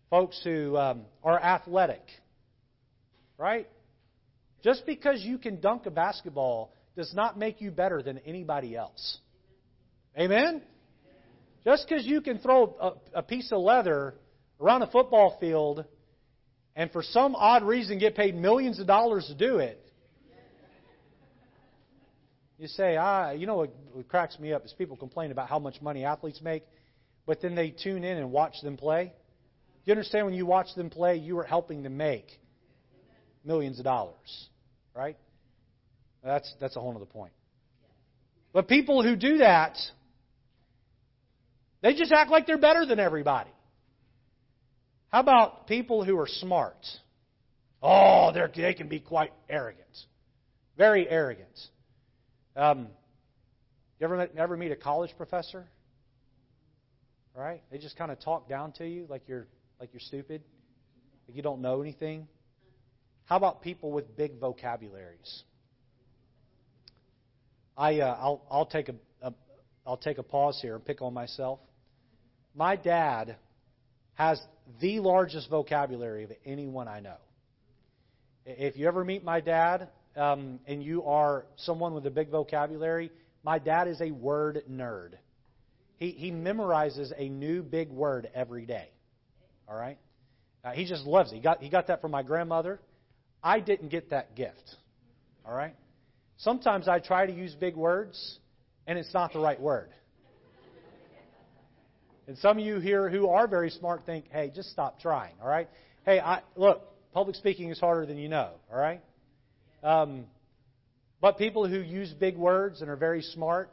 Folks who um, are athletic, right? Just because you can dunk a basketball does not make you better than anybody else. Amen? Just because you can throw a, a piece of leather around a football field and for some odd reason get paid millions of dollars to do it, you say, ah, you know what, what cracks me up is people complain about how much money athletes make, but then they tune in and watch them play. You understand when you watch them play, you are helping them make millions of dollars, right? That's that's a whole other point. But people who do that, they just act like they're better than everybody. How about people who are smart? Oh, they they can be quite arrogant, very arrogant. Um, you ever ever meet a college professor? Right? They just kind of talk down to you like you're like you're stupid, like you don't know anything. How about people with big vocabularies? I uh, I'll I'll take a, a I'll take a pause here and pick on myself. My dad has the largest vocabulary of anyone I know. If you ever meet my dad um, and you are someone with a big vocabulary, my dad is a word nerd. He, he memorizes a new big word every day. All right? Uh, he just loves it. He got, he got that from my grandmother. I didn't get that gift. All right? Sometimes I try to use big words, and it's not the right word. And some of you here who are very smart think, hey, just stop trying, all right? Hey, I, look, public speaking is harder than you know, all right? Um, but people who use big words and are very smart,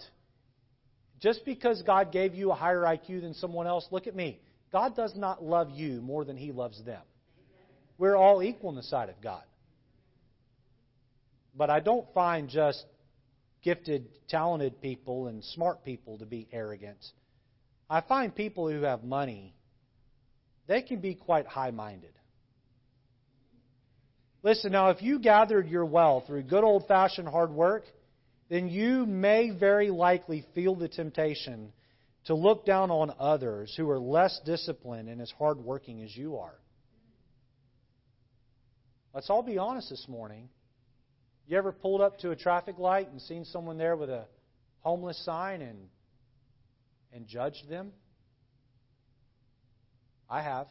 just because God gave you a higher IQ than someone else, look at me. God does not love you more than He loves them. We're all equal in the sight of God. But I don't find just gifted, talented people and smart people to be arrogant. I find people who have money, they can be quite high minded. Listen, now, if you gathered your wealth through good old fashioned hard work, then you may very likely feel the temptation to look down on others who are less disciplined and as hardworking as you are. Let's all be honest this morning. You ever pulled up to a traffic light and seen someone there with a homeless sign and and judged them? I have.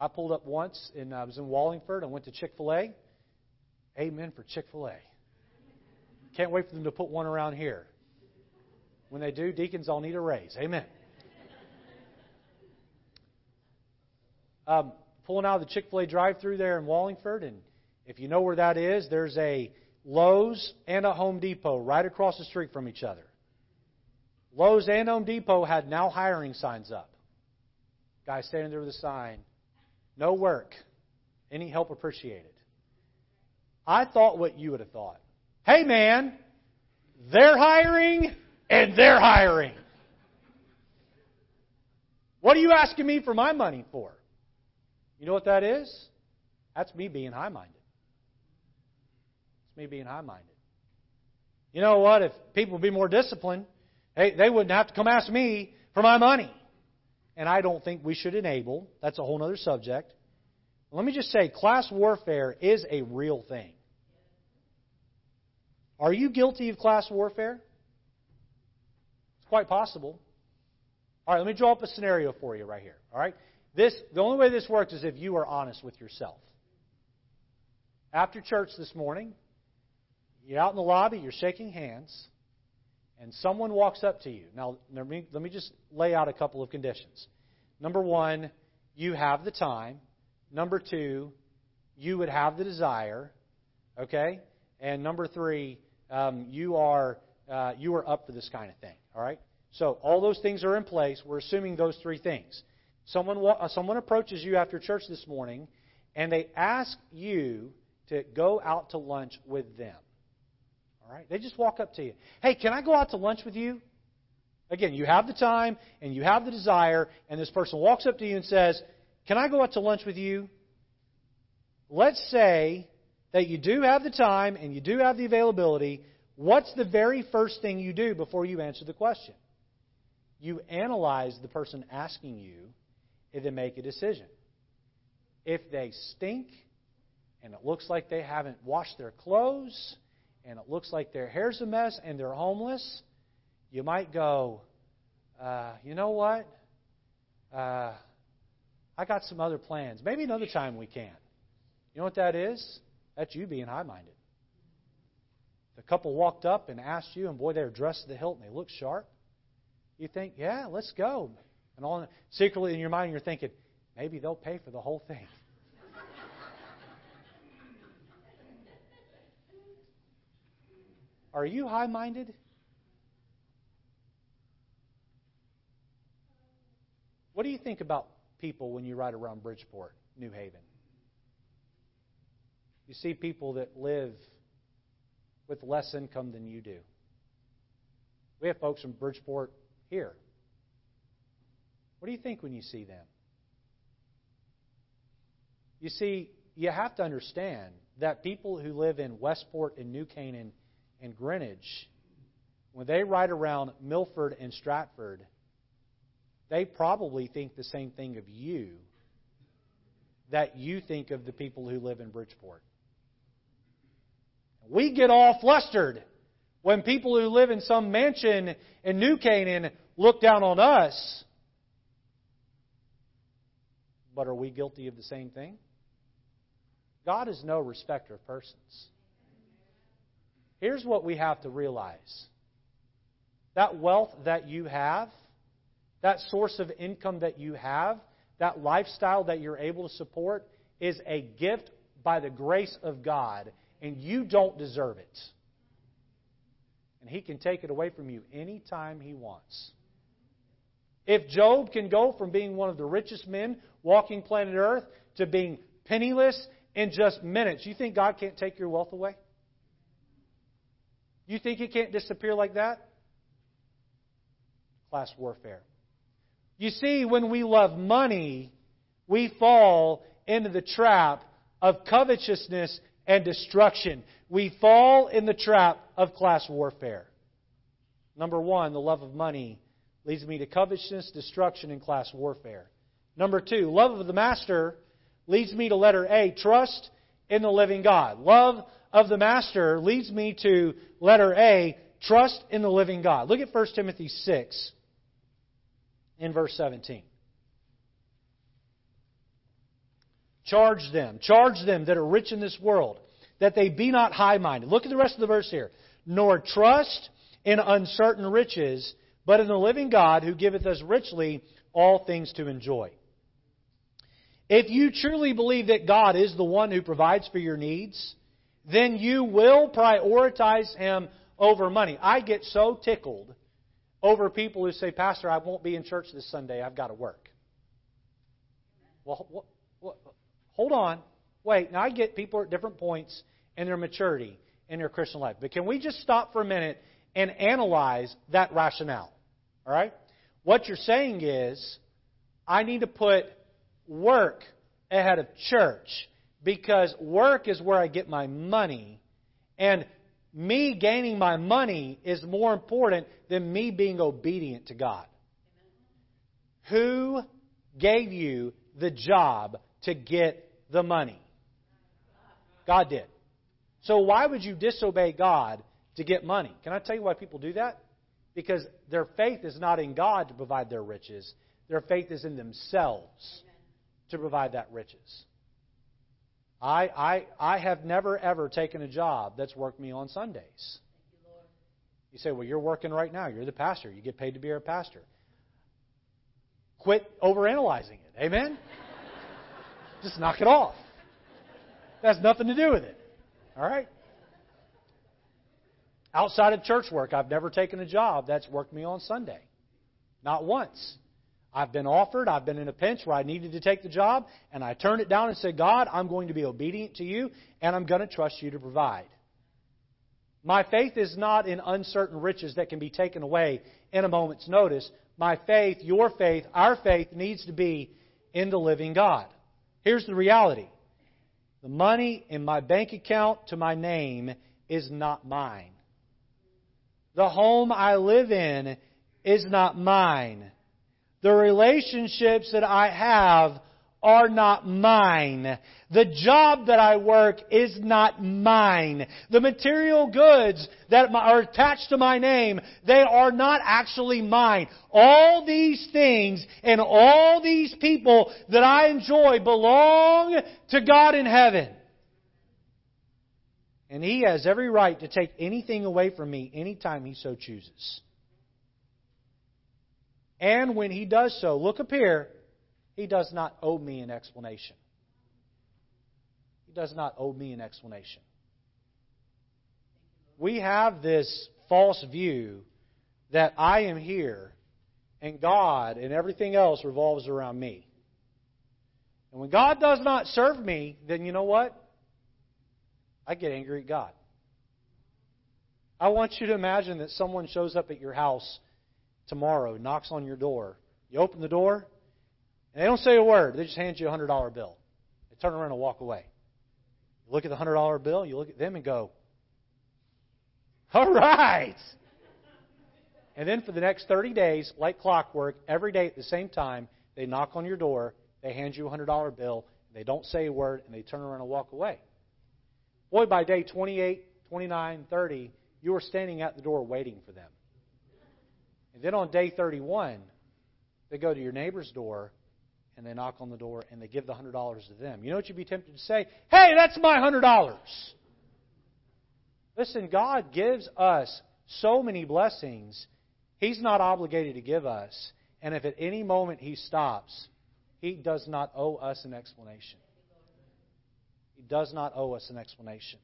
I pulled up once and I was in Wallingford. I went to Chick fil A. Amen for Chick fil A. Can't wait for them to put one around here. When they do, deacons all need a raise. Amen. Um, pulling out of the Chick fil A drive through there in Wallingford, and if you know where that is, there's a Lowe's and a Home Depot right across the street from each other. Lowe's and Home Depot had now hiring signs up. Guy standing there with a sign no work. Any help appreciated. I thought what you would have thought. Hey, man, they're hiring and they're hiring. What are you asking me for my money for? You know what that is? That's me being high minded. It's me being high minded. You know what? If people would be more disciplined, hey, they wouldn't have to come ask me for my money and I don't think we should enable. That's a whole other subject. Let me just say, class warfare is a real thing. Are you guilty of class warfare? It's quite possible. All right, let me draw up a scenario for you right here. All right? This the only way this works is if you are honest with yourself. After church this morning, you're out in the lobby, you're shaking hands, and someone walks up to you. Now, let me, let me just lay out a couple of conditions. Number one, you have the time. Number two, you would have the desire. Okay? And number three, um, you are uh, you are up for this kind of thing. All right. So all those things are in place. We're assuming those three things. Someone uh, someone approaches you after church this morning, and they ask you to go out to lunch with them. All right? They just walk up to you. Hey, can I go out to lunch with you? Again, you have the time and you have the desire, and this person walks up to you and says, Can I go out to lunch with you? Let's say that you do have the time and you do have the availability. What's the very first thing you do before you answer the question? You analyze the person asking you and then make a decision. If they stink and it looks like they haven't washed their clothes and it looks like their hair's a mess and they're homeless, you might go, uh, you know what? Uh, I got some other plans. Maybe another time we can. You know what that is? That's you being high minded. The couple walked up and asked you, and boy, they were dressed to the hilt and they looked sharp. You think, yeah, let's go. And all secretly in your mind, you're thinking, maybe they'll pay for the whole thing. Are you high minded? What do you think about people when you ride around Bridgeport, New Haven? You see people that live with less income than you do. We have folks from Bridgeport here. What do you think when you see them? You see, you have to understand that people who live in Westport and New Canaan and Greenwich, when they ride around Milford and Stratford, they probably think the same thing of you that you think of the people who live in Bridgeport. We get all flustered when people who live in some mansion in New Canaan look down on us. But are we guilty of the same thing? God is no respecter of persons. Here's what we have to realize that wealth that you have, that source of income that you have, that lifestyle that you're able to support is a gift by the grace of God, and you don't deserve it. And He can take it away from you anytime He wants. If Job can go from being one of the richest men walking planet Earth to being penniless in just minutes, you think God can't take your wealth away? You think it can't disappear like that? Class warfare. You see, when we love money, we fall into the trap of covetousness and destruction. We fall in the trap of class warfare. Number one, the love of money leads me to covetousness, destruction, and class warfare. Number two, love of the master leads me to letter A, trust in the living God. Love of the master leads me to letter A, trust in the living God. Look at 1 Timothy 6 in verse 17. Charge them, charge them that are rich in this world, that they be not high minded. Look at the rest of the verse here. Nor trust in uncertain riches, but in the living God who giveth us richly all things to enjoy. If you truly believe that God is the one who provides for your needs, then you will prioritize Him over money. I get so tickled over people who say, Pastor, I won't be in church this Sunday. I've got to work. Well, what, what, hold on. Wait. Now, I get people at different points in their maturity in their Christian life. But can we just stop for a minute and analyze that rationale. All right? What you're saying is, I need to put work ahead of church because work is where I get my money. And me gaining my money is more important than me being obedient to God. Who gave you the job to get the money? God did. So why would you disobey God to get money. Can I tell you why people do that? Because their faith is not in God to provide their riches, their faith is in themselves to provide that riches. I, I, I have never, ever taken a job that's worked me on Sundays. You say, well, you're working right now. You're the pastor. You get paid to be a pastor. Quit overanalyzing it. Amen? Just knock it off. That has nothing to do with it. All right? Outside of church work, I've never taken a job that's worked me on Sunday. Not once. I've been offered, I've been in a pinch where I needed to take the job, and I turned it down and said, God, I'm going to be obedient to you, and I'm going to trust you to provide. My faith is not in uncertain riches that can be taken away in a moment's notice. My faith, your faith, our faith needs to be in the living God. Here's the reality the money in my bank account to my name is not mine. The home I live in is not mine. The relationships that I have are not mine. The job that I work is not mine. The material goods that are attached to my name, they are not actually mine. All these things and all these people that I enjoy belong to God in heaven. And he has every right to take anything away from me anytime he so chooses. And when he does so, look up here, he does not owe me an explanation. He does not owe me an explanation. We have this false view that I am here and God and everything else revolves around me. And when God does not serve me, then you know what? I get angry at God. I want you to imagine that someone shows up at your house tomorrow, knocks on your door. You open the door, and they don't say a word. They just hand you a $100 bill. They turn around and walk away. You look at the $100 bill, you look at them and go, All right. And then for the next 30 days, like clockwork, every day at the same time, they knock on your door, they hand you a $100 bill, they don't say a word, and they turn around and walk away. Boy, by day 28, 29, 30, you are standing at the door waiting for them. And then on day 31, they go to your neighbor's door and they knock on the door and they give the $100 to them. You know what you'd be tempted to say? Hey, that's my $100. Listen, God gives us so many blessings, He's not obligated to give us. And if at any moment He stops, He does not owe us an explanation. He does not owe us an explanation.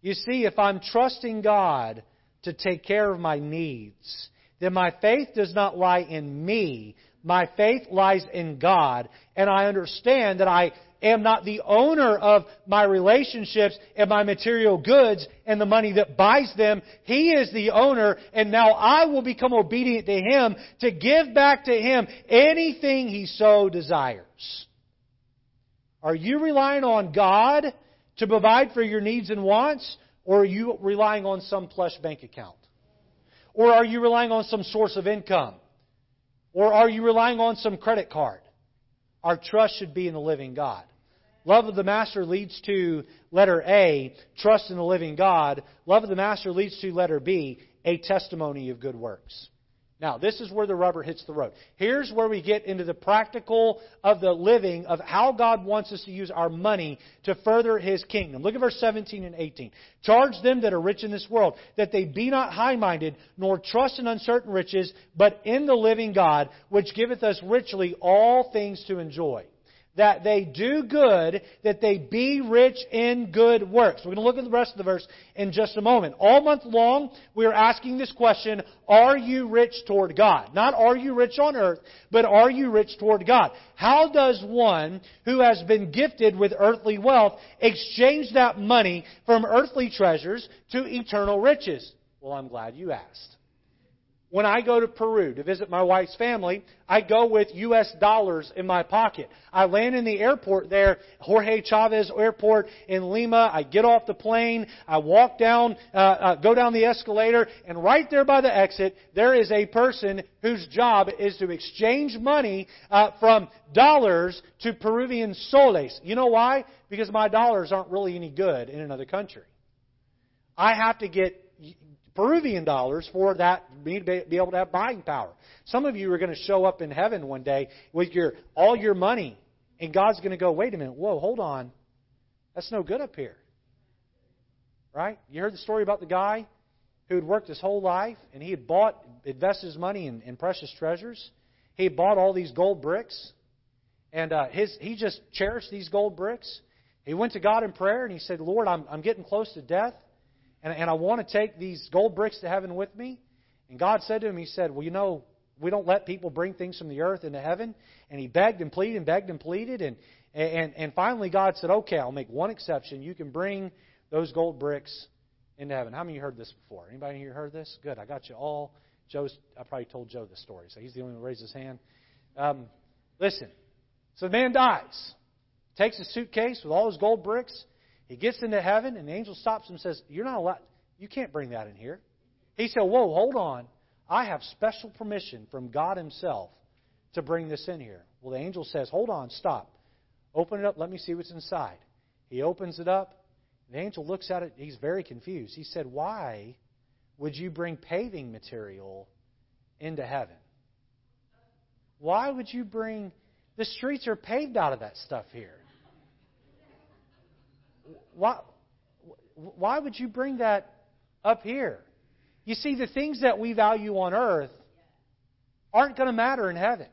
You see, if I'm trusting God to take care of my needs, then my faith does not lie in me. My faith lies in God. And I understand that I am not the owner of my relationships and my material goods and the money that buys them. He is the owner, and now I will become obedient to Him to give back to Him anything He so desires. Are you relying on God to provide for your needs and wants, or are you relying on some plush bank account? Or are you relying on some source of income? Or are you relying on some credit card? Our trust should be in the living God. Love of the Master leads to letter A, trust in the living God. Love of the Master leads to letter B, a testimony of good works. Now, this is where the rubber hits the road. Here's where we get into the practical of the living of how God wants us to use our money to further His kingdom. Look at verse 17 and 18. Charge them that are rich in this world, that they be not high minded, nor trust in uncertain riches, but in the living God, which giveth us richly all things to enjoy that they do good, that they be rich in good works. We're going to look at the rest of the verse in just a moment. All month long, we are asking this question, are you rich toward God? Not are you rich on earth, but are you rich toward God? How does one who has been gifted with earthly wealth exchange that money from earthly treasures to eternal riches? Well, I'm glad you asked. When I go to Peru to visit my wife's family, I go with U.S. dollars in my pocket. I land in the airport there, Jorge Chavez Airport in Lima. I get off the plane. I walk down, uh, uh, go down the escalator, and right there by the exit, there is a person whose job is to exchange money uh, from dollars to Peruvian soles. You know why? Because my dollars aren't really any good in another country. I have to get Peruvian dollars for that be be able to have buying power. Some of you are going to show up in heaven one day with your all your money, and God's going to go, "Wait a minute, whoa, hold on, that's no good up here." Right? You heard the story about the guy who had worked his whole life and he had bought, invested his money in, in precious treasures. He had bought all these gold bricks, and uh, his he just cherished these gold bricks. He went to God in prayer and he said, "Lord, I'm I'm getting close to death." And, and I want to take these gold bricks to heaven with me. And God said to him, He said, Well, you know, we don't let people bring things from the earth into heaven. And he begged and pleaded and begged and pleaded. And, and, and finally, God said, Okay, I'll make one exception. You can bring those gold bricks into heaven. How many of you heard this before? Anybody here heard this? Good. I got you all. Joe's, I probably told Joe this story, so he's the only one who raised his hand. Um, listen. So the man dies, takes his suitcase with all his gold bricks, he gets into heaven, and the angel stops him and says, You're not allowed, you can't bring that in here. He said, Whoa, hold on. I have special permission from God Himself to bring this in here. Well, the angel says, Hold on, stop. Open it up, let me see what's inside. He opens it up. The angel looks at it. He's very confused. He said, Why would you bring paving material into heaven? Why would you bring. The streets are paved out of that stuff here why, why would you bring that up here? You see, the things that we value on earth aren't going to matter in heaven.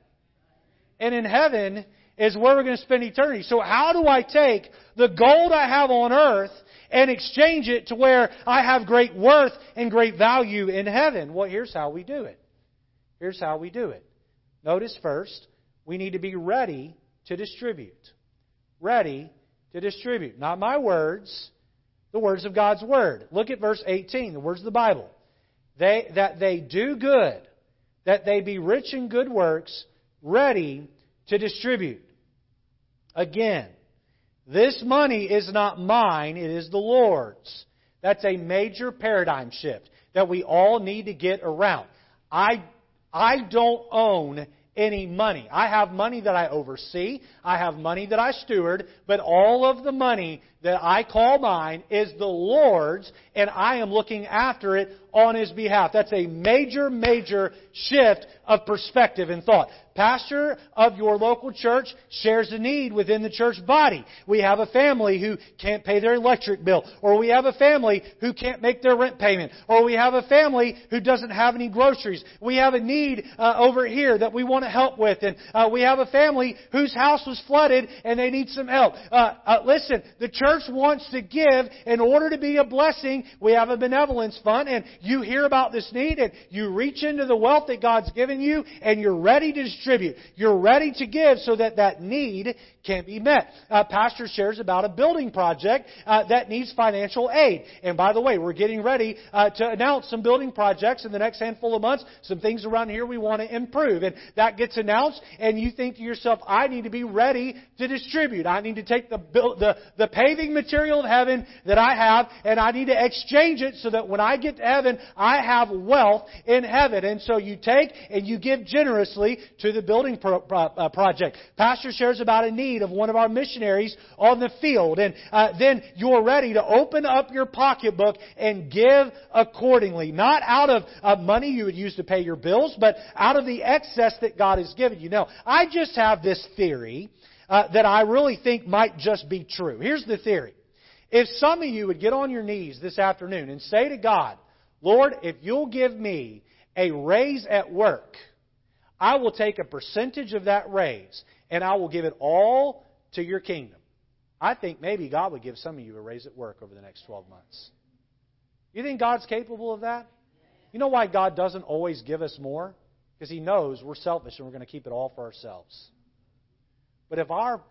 And in heaven is where we're going to spend eternity. So, how do I take the gold I have on earth and exchange it to where I have great worth and great value in heaven? Well, here's how we do it. Here's how we do it. Notice first, we need to be ready to distribute. Ready to distribute. Not my words, the words of God's Word. Look at verse 18, the words of the Bible. They, that they do good, that they be rich in good works, ready to distribute. Again, this money is not mine, it is the Lord's. That's a major paradigm shift that we all need to get around. I, I don't own any money. I have money that I oversee. I have money that I steward. But all of the money that I call mine is the Lord's, and I am looking after it on His behalf. That's a major, major shift of perspective and thought. Pastor of your local church shares a need within the church body. We have a family who can't pay their electric bill, or we have a family who can't make their rent payment, or we have a family who doesn't have any groceries. We have a need uh, over here that we want to help with, and uh, we have a family whose house was flooded and they need some help. Uh, uh listen, the church church wants to give in order to be a blessing. We have a benevolence fund and you hear about this need and you reach into the wealth that God's given you and you're ready to distribute. You're ready to give so that that need can be met. Uh, Pastor shares about a building project uh, that needs financial aid. And by the way, we're getting ready uh, to announce some building projects in the next handful of months, some things around here we want to improve. And that gets announced and you think to yourself, I need to be ready to distribute. I need to take the, the, the paving material of heaven that I have and I need to exchange it so that when I get to heaven, I have wealth in heaven. And so you take and you give generously to the building pro, pro, uh, project. Pastor shares about a need of one of our missionaries on the field. And uh, then you're ready to open up your pocketbook and give accordingly. Not out of uh, money you would use to pay your bills, but out of the excess that God has given you. Now, I just have this theory uh, that I really think might just be true. Here's the theory. If some of you would get on your knees this afternoon and say to God, Lord, if you'll give me a raise at work, I will take a percentage of that raise and I will give it all to your kingdom. I think maybe God would give some of you a raise at work over the next 12 months. You think God's capable of that? You know why God doesn't always give us more? Because He knows we're selfish and we're going to keep it all for ourselves. But if our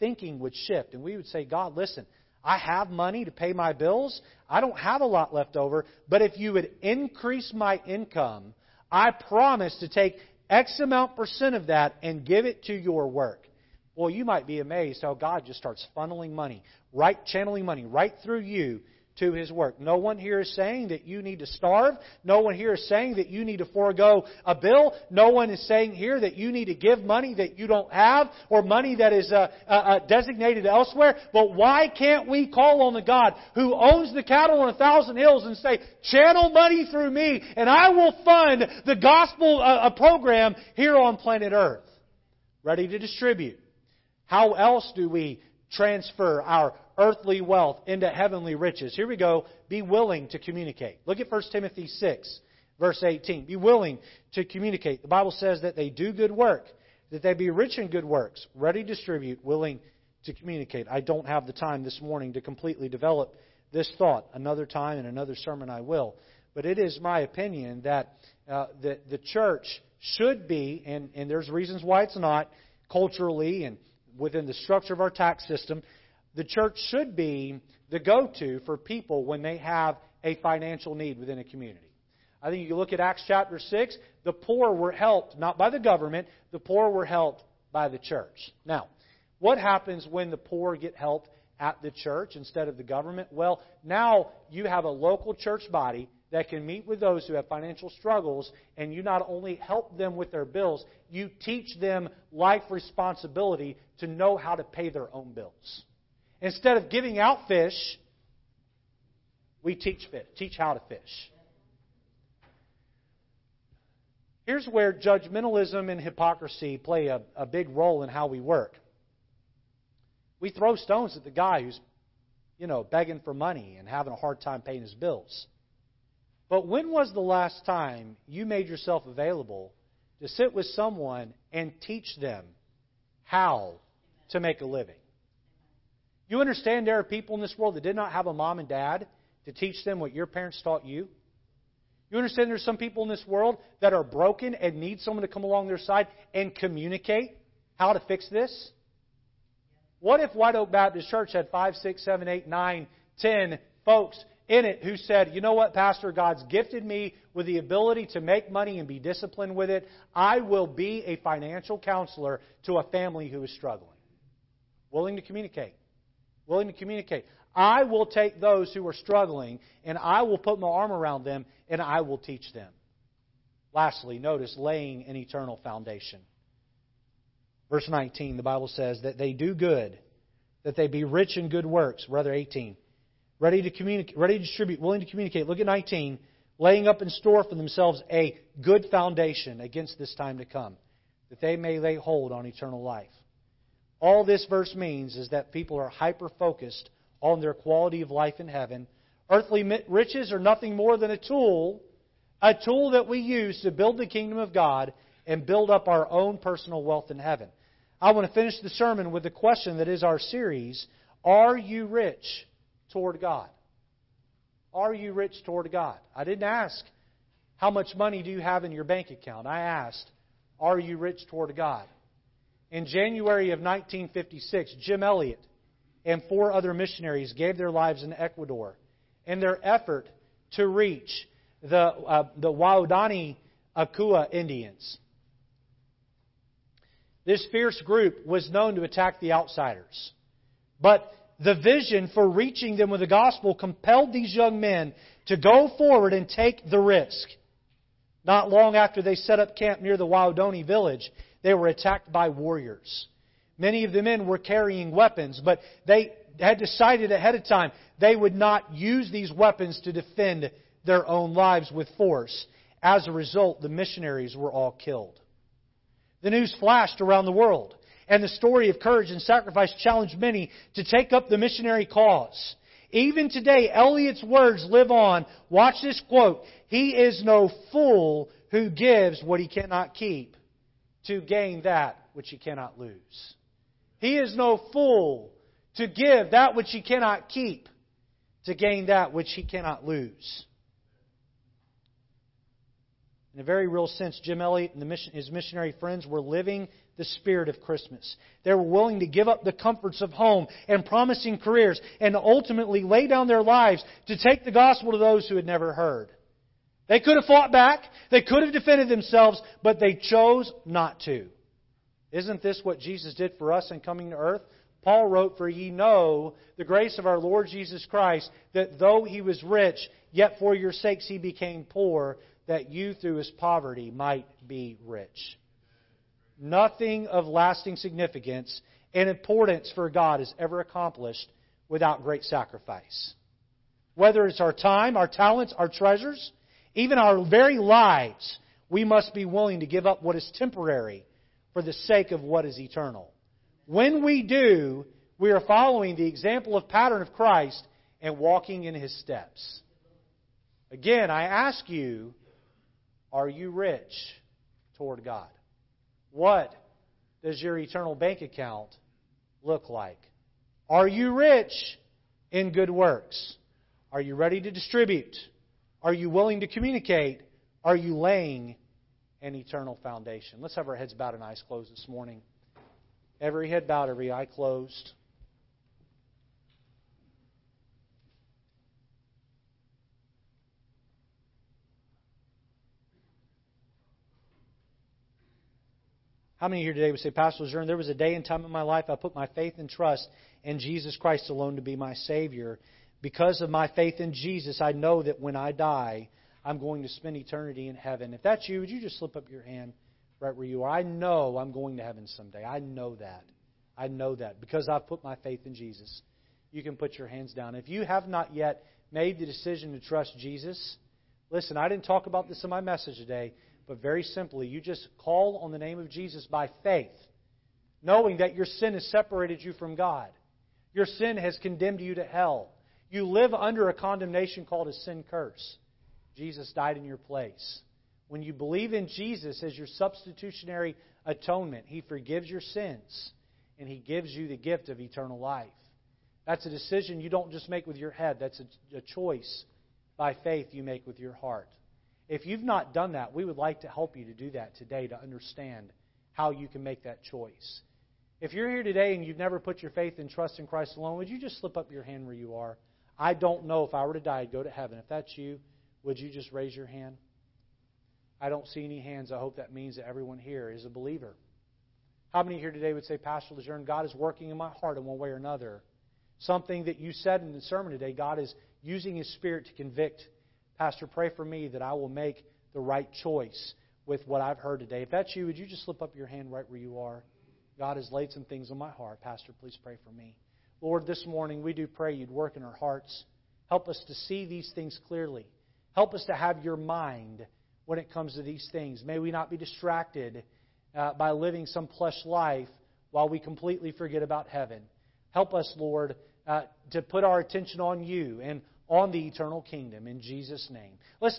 thinking would shift and we would say, God, listen, I have money to pay my bills. I don't have a lot left over. But if you would increase my income, I promise to take X amount percent of that and give it to your work. Well, you might be amazed how God just starts funneling money, right, channeling money right through you to His work. No one here is saying that you need to starve. No one here is saying that you need to forego a bill. No one is saying here that you need to give money that you don't have or money that is uh, uh, uh, designated elsewhere. But why can't we call on the God who owns the cattle on a thousand hills and say, channel money through me and I will fund the gospel uh, program here on planet Earth? Ready to distribute. How else do we transfer our earthly wealth into heavenly riches. Here we go. Be willing to communicate. Look at 1 Timothy 6, verse 18. Be willing to communicate. The Bible says that they do good work, that they be rich in good works, ready to distribute, willing to communicate. I don't have the time this morning to completely develop this thought. Another time in another sermon I will. But it is my opinion that uh, the, the church should be, and, and there's reasons why it's not, culturally and within the structure of our tax system, the church should be the go to for people when they have a financial need within a community. I think you look at Acts chapter 6, the poor were helped not by the government, the poor were helped by the church. Now, what happens when the poor get helped at the church instead of the government? Well, now you have a local church body that can meet with those who have financial struggles, and you not only help them with their bills, you teach them life responsibility to know how to pay their own bills. Instead of giving out fish, we teach fish, teach how to fish. Here's where judgmentalism and hypocrisy play a, a big role in how we work. We throw stones at the guy who's, you know, begging for money and having a hard time paying his bills. But when was the last time you made yourself available to sit with someone and teach them how to make a living? You understand there are people in this world that did not have a mom and dad to teach them what your parents taught you? You understand there's some people in this world that are broken and need someone to come along their side and communicate how to fix this? What if White Oak Baptist Church had five, six, seven, eight, nine, ten folks in it who said, you know what, Pastor, God's gifted me with the ability to make money and be disciplined with it. I will be a financial counselor to a family who is struggling. Willing to communicate willing to communicate. I will take those who are struggling and I will put my arm around them and I will teach them. Lastly, notice laying an eternal foundation. Verse 19, the Bible says that they do good, that they be rich in good works. Brother 18, ready to communicate, ready to distribute, willing to communicate. Look at 19, laying up in store for themselves a good foundation against this time to come, that they may lay hold on eternal life. All this verse means is that people are hyper focused on their quality of life in heaven. Earthly riches are nothing more than a tool, a tool that we use to build the kingdom of God and build up our own personal wealth in heaven. I want to finish the sermon with the question that is our series Are you rich toward God? Are you rich toward God? I didn't ask, how much money do you have in your bank account? I asked, are you rich toward God? In January of 1956, Jim Elliot and four other missionaries gave their lives in Ecuador in their effort to reach the, uh, the Waodani Auca Indians. This fierce group was known to attack the outsiders. But the vision for reaching them with the gospel compelled these young men to go forward and take the risk. Not long after they set up camp near the Waodani village, they were attacked by warriors. Many of the men were carrying weapons, but they had decided ahead of time they would not use these weapons to defend their own lives with force. As a result, the missionaries were all killed. The news flashed around the world, and the story of courage and sacrifice challenged many to take up the missionary cause. Even today, Elliot's words live on. Watch this quote. He is no fool who gives what he cannot keep to gain that which he cannot lose. He is no fool to give that which he cannot keep to gain that which he cannot lose. In a very real sense, Jim Elliot and mission, his missionary friends were living the spirit of Christmas. They were willing to give up the comforts of home and promising careers and ultimately lay down their lives to take the gospel to those who had never heard. They could have fought back, they could have defended themselves, but they chose not to. Isn't this what Jesus did for us in coming to earth? Paul wrote, For ye know the grace of our Lord Jesus Christ, that though he was rich, yet for your sakes he became poor, that you through his poverty might be rich. Nothing of lasting significance and importance for God is ever accomplished without great sacrifice. Whether it's our time, our talents, our treasures, even our very lives, we must be willing to give up what is temporary for the sake of what is eternal. When we do, we are following the example of pattern of Christ and walking in his steps. Again, I ask you, are you rich toward God? What does your eternal bank account look like? Are you rich in good works? Are you ready to distribute? Are you willing to communicate? Are you laying an eternal foundation? Let's have our heads bowed and eyes closed this morning. Every head bowed, every eye closed. How many here today would say, Pastor Lejeune, there was a day and time in my life I put my faith and trust in Jesus Christ alone to be my Savior. Because of my faith in Jesus, I know that when I die, I'm going to spend eternity in heaven. If that's you, would you just slip up your hand right where you are? I know I'm going to heaven someday. I know that. I know that because I've put my faith in Jesus. You can put your hands down. If you have not yet made the decision to trust Jesus, listen, I didn't talk about this in my message today, but very simply, you just call on the name of Jesus by faith, knowing that your sin has separated you from God. Your sin has condemned you to hell. You live under a condemnation called a sin curse. Jesus died in your place. When you believe in Jesus as your substitutionary atonement, He forgives your sins and He gives you the gift of eternal life. That's a decision you don't just make with your head, that's a, a choice by faith you make with your heart. If you've not done that, we would like to help you to do that today to understand how you can make that choice. If you're here today and you've never put your faith and trust in Christ alone, would you just slip up your hand where you are? I don't know if I were to die, I'd go to heaven. If that's you, would you just raise your hand? I don't see any hands. I hope that means that everyone here is a believer. How many here today would say, Pastor Lejeune, God is working in my heart in one way or another? Something that you said in the sermon today, God is using His Spirit to convict Pastor, pray for me that I will make the right choice with what I've heard today. If that's you, would you just slip up your hand right where you are? God has laid some things on my heart. Pastor, please pray for me. Lord, this morning we do pray you'd work in our hearts. Help us to see these things clearly. Help us to have your mind when it comes to these things. May we not be distracted uh, by living some plush life while we completely forget about heaven. Help us, Lord, uh, to put our attention on you and on the eternal kingdom in Jesus' name. Let's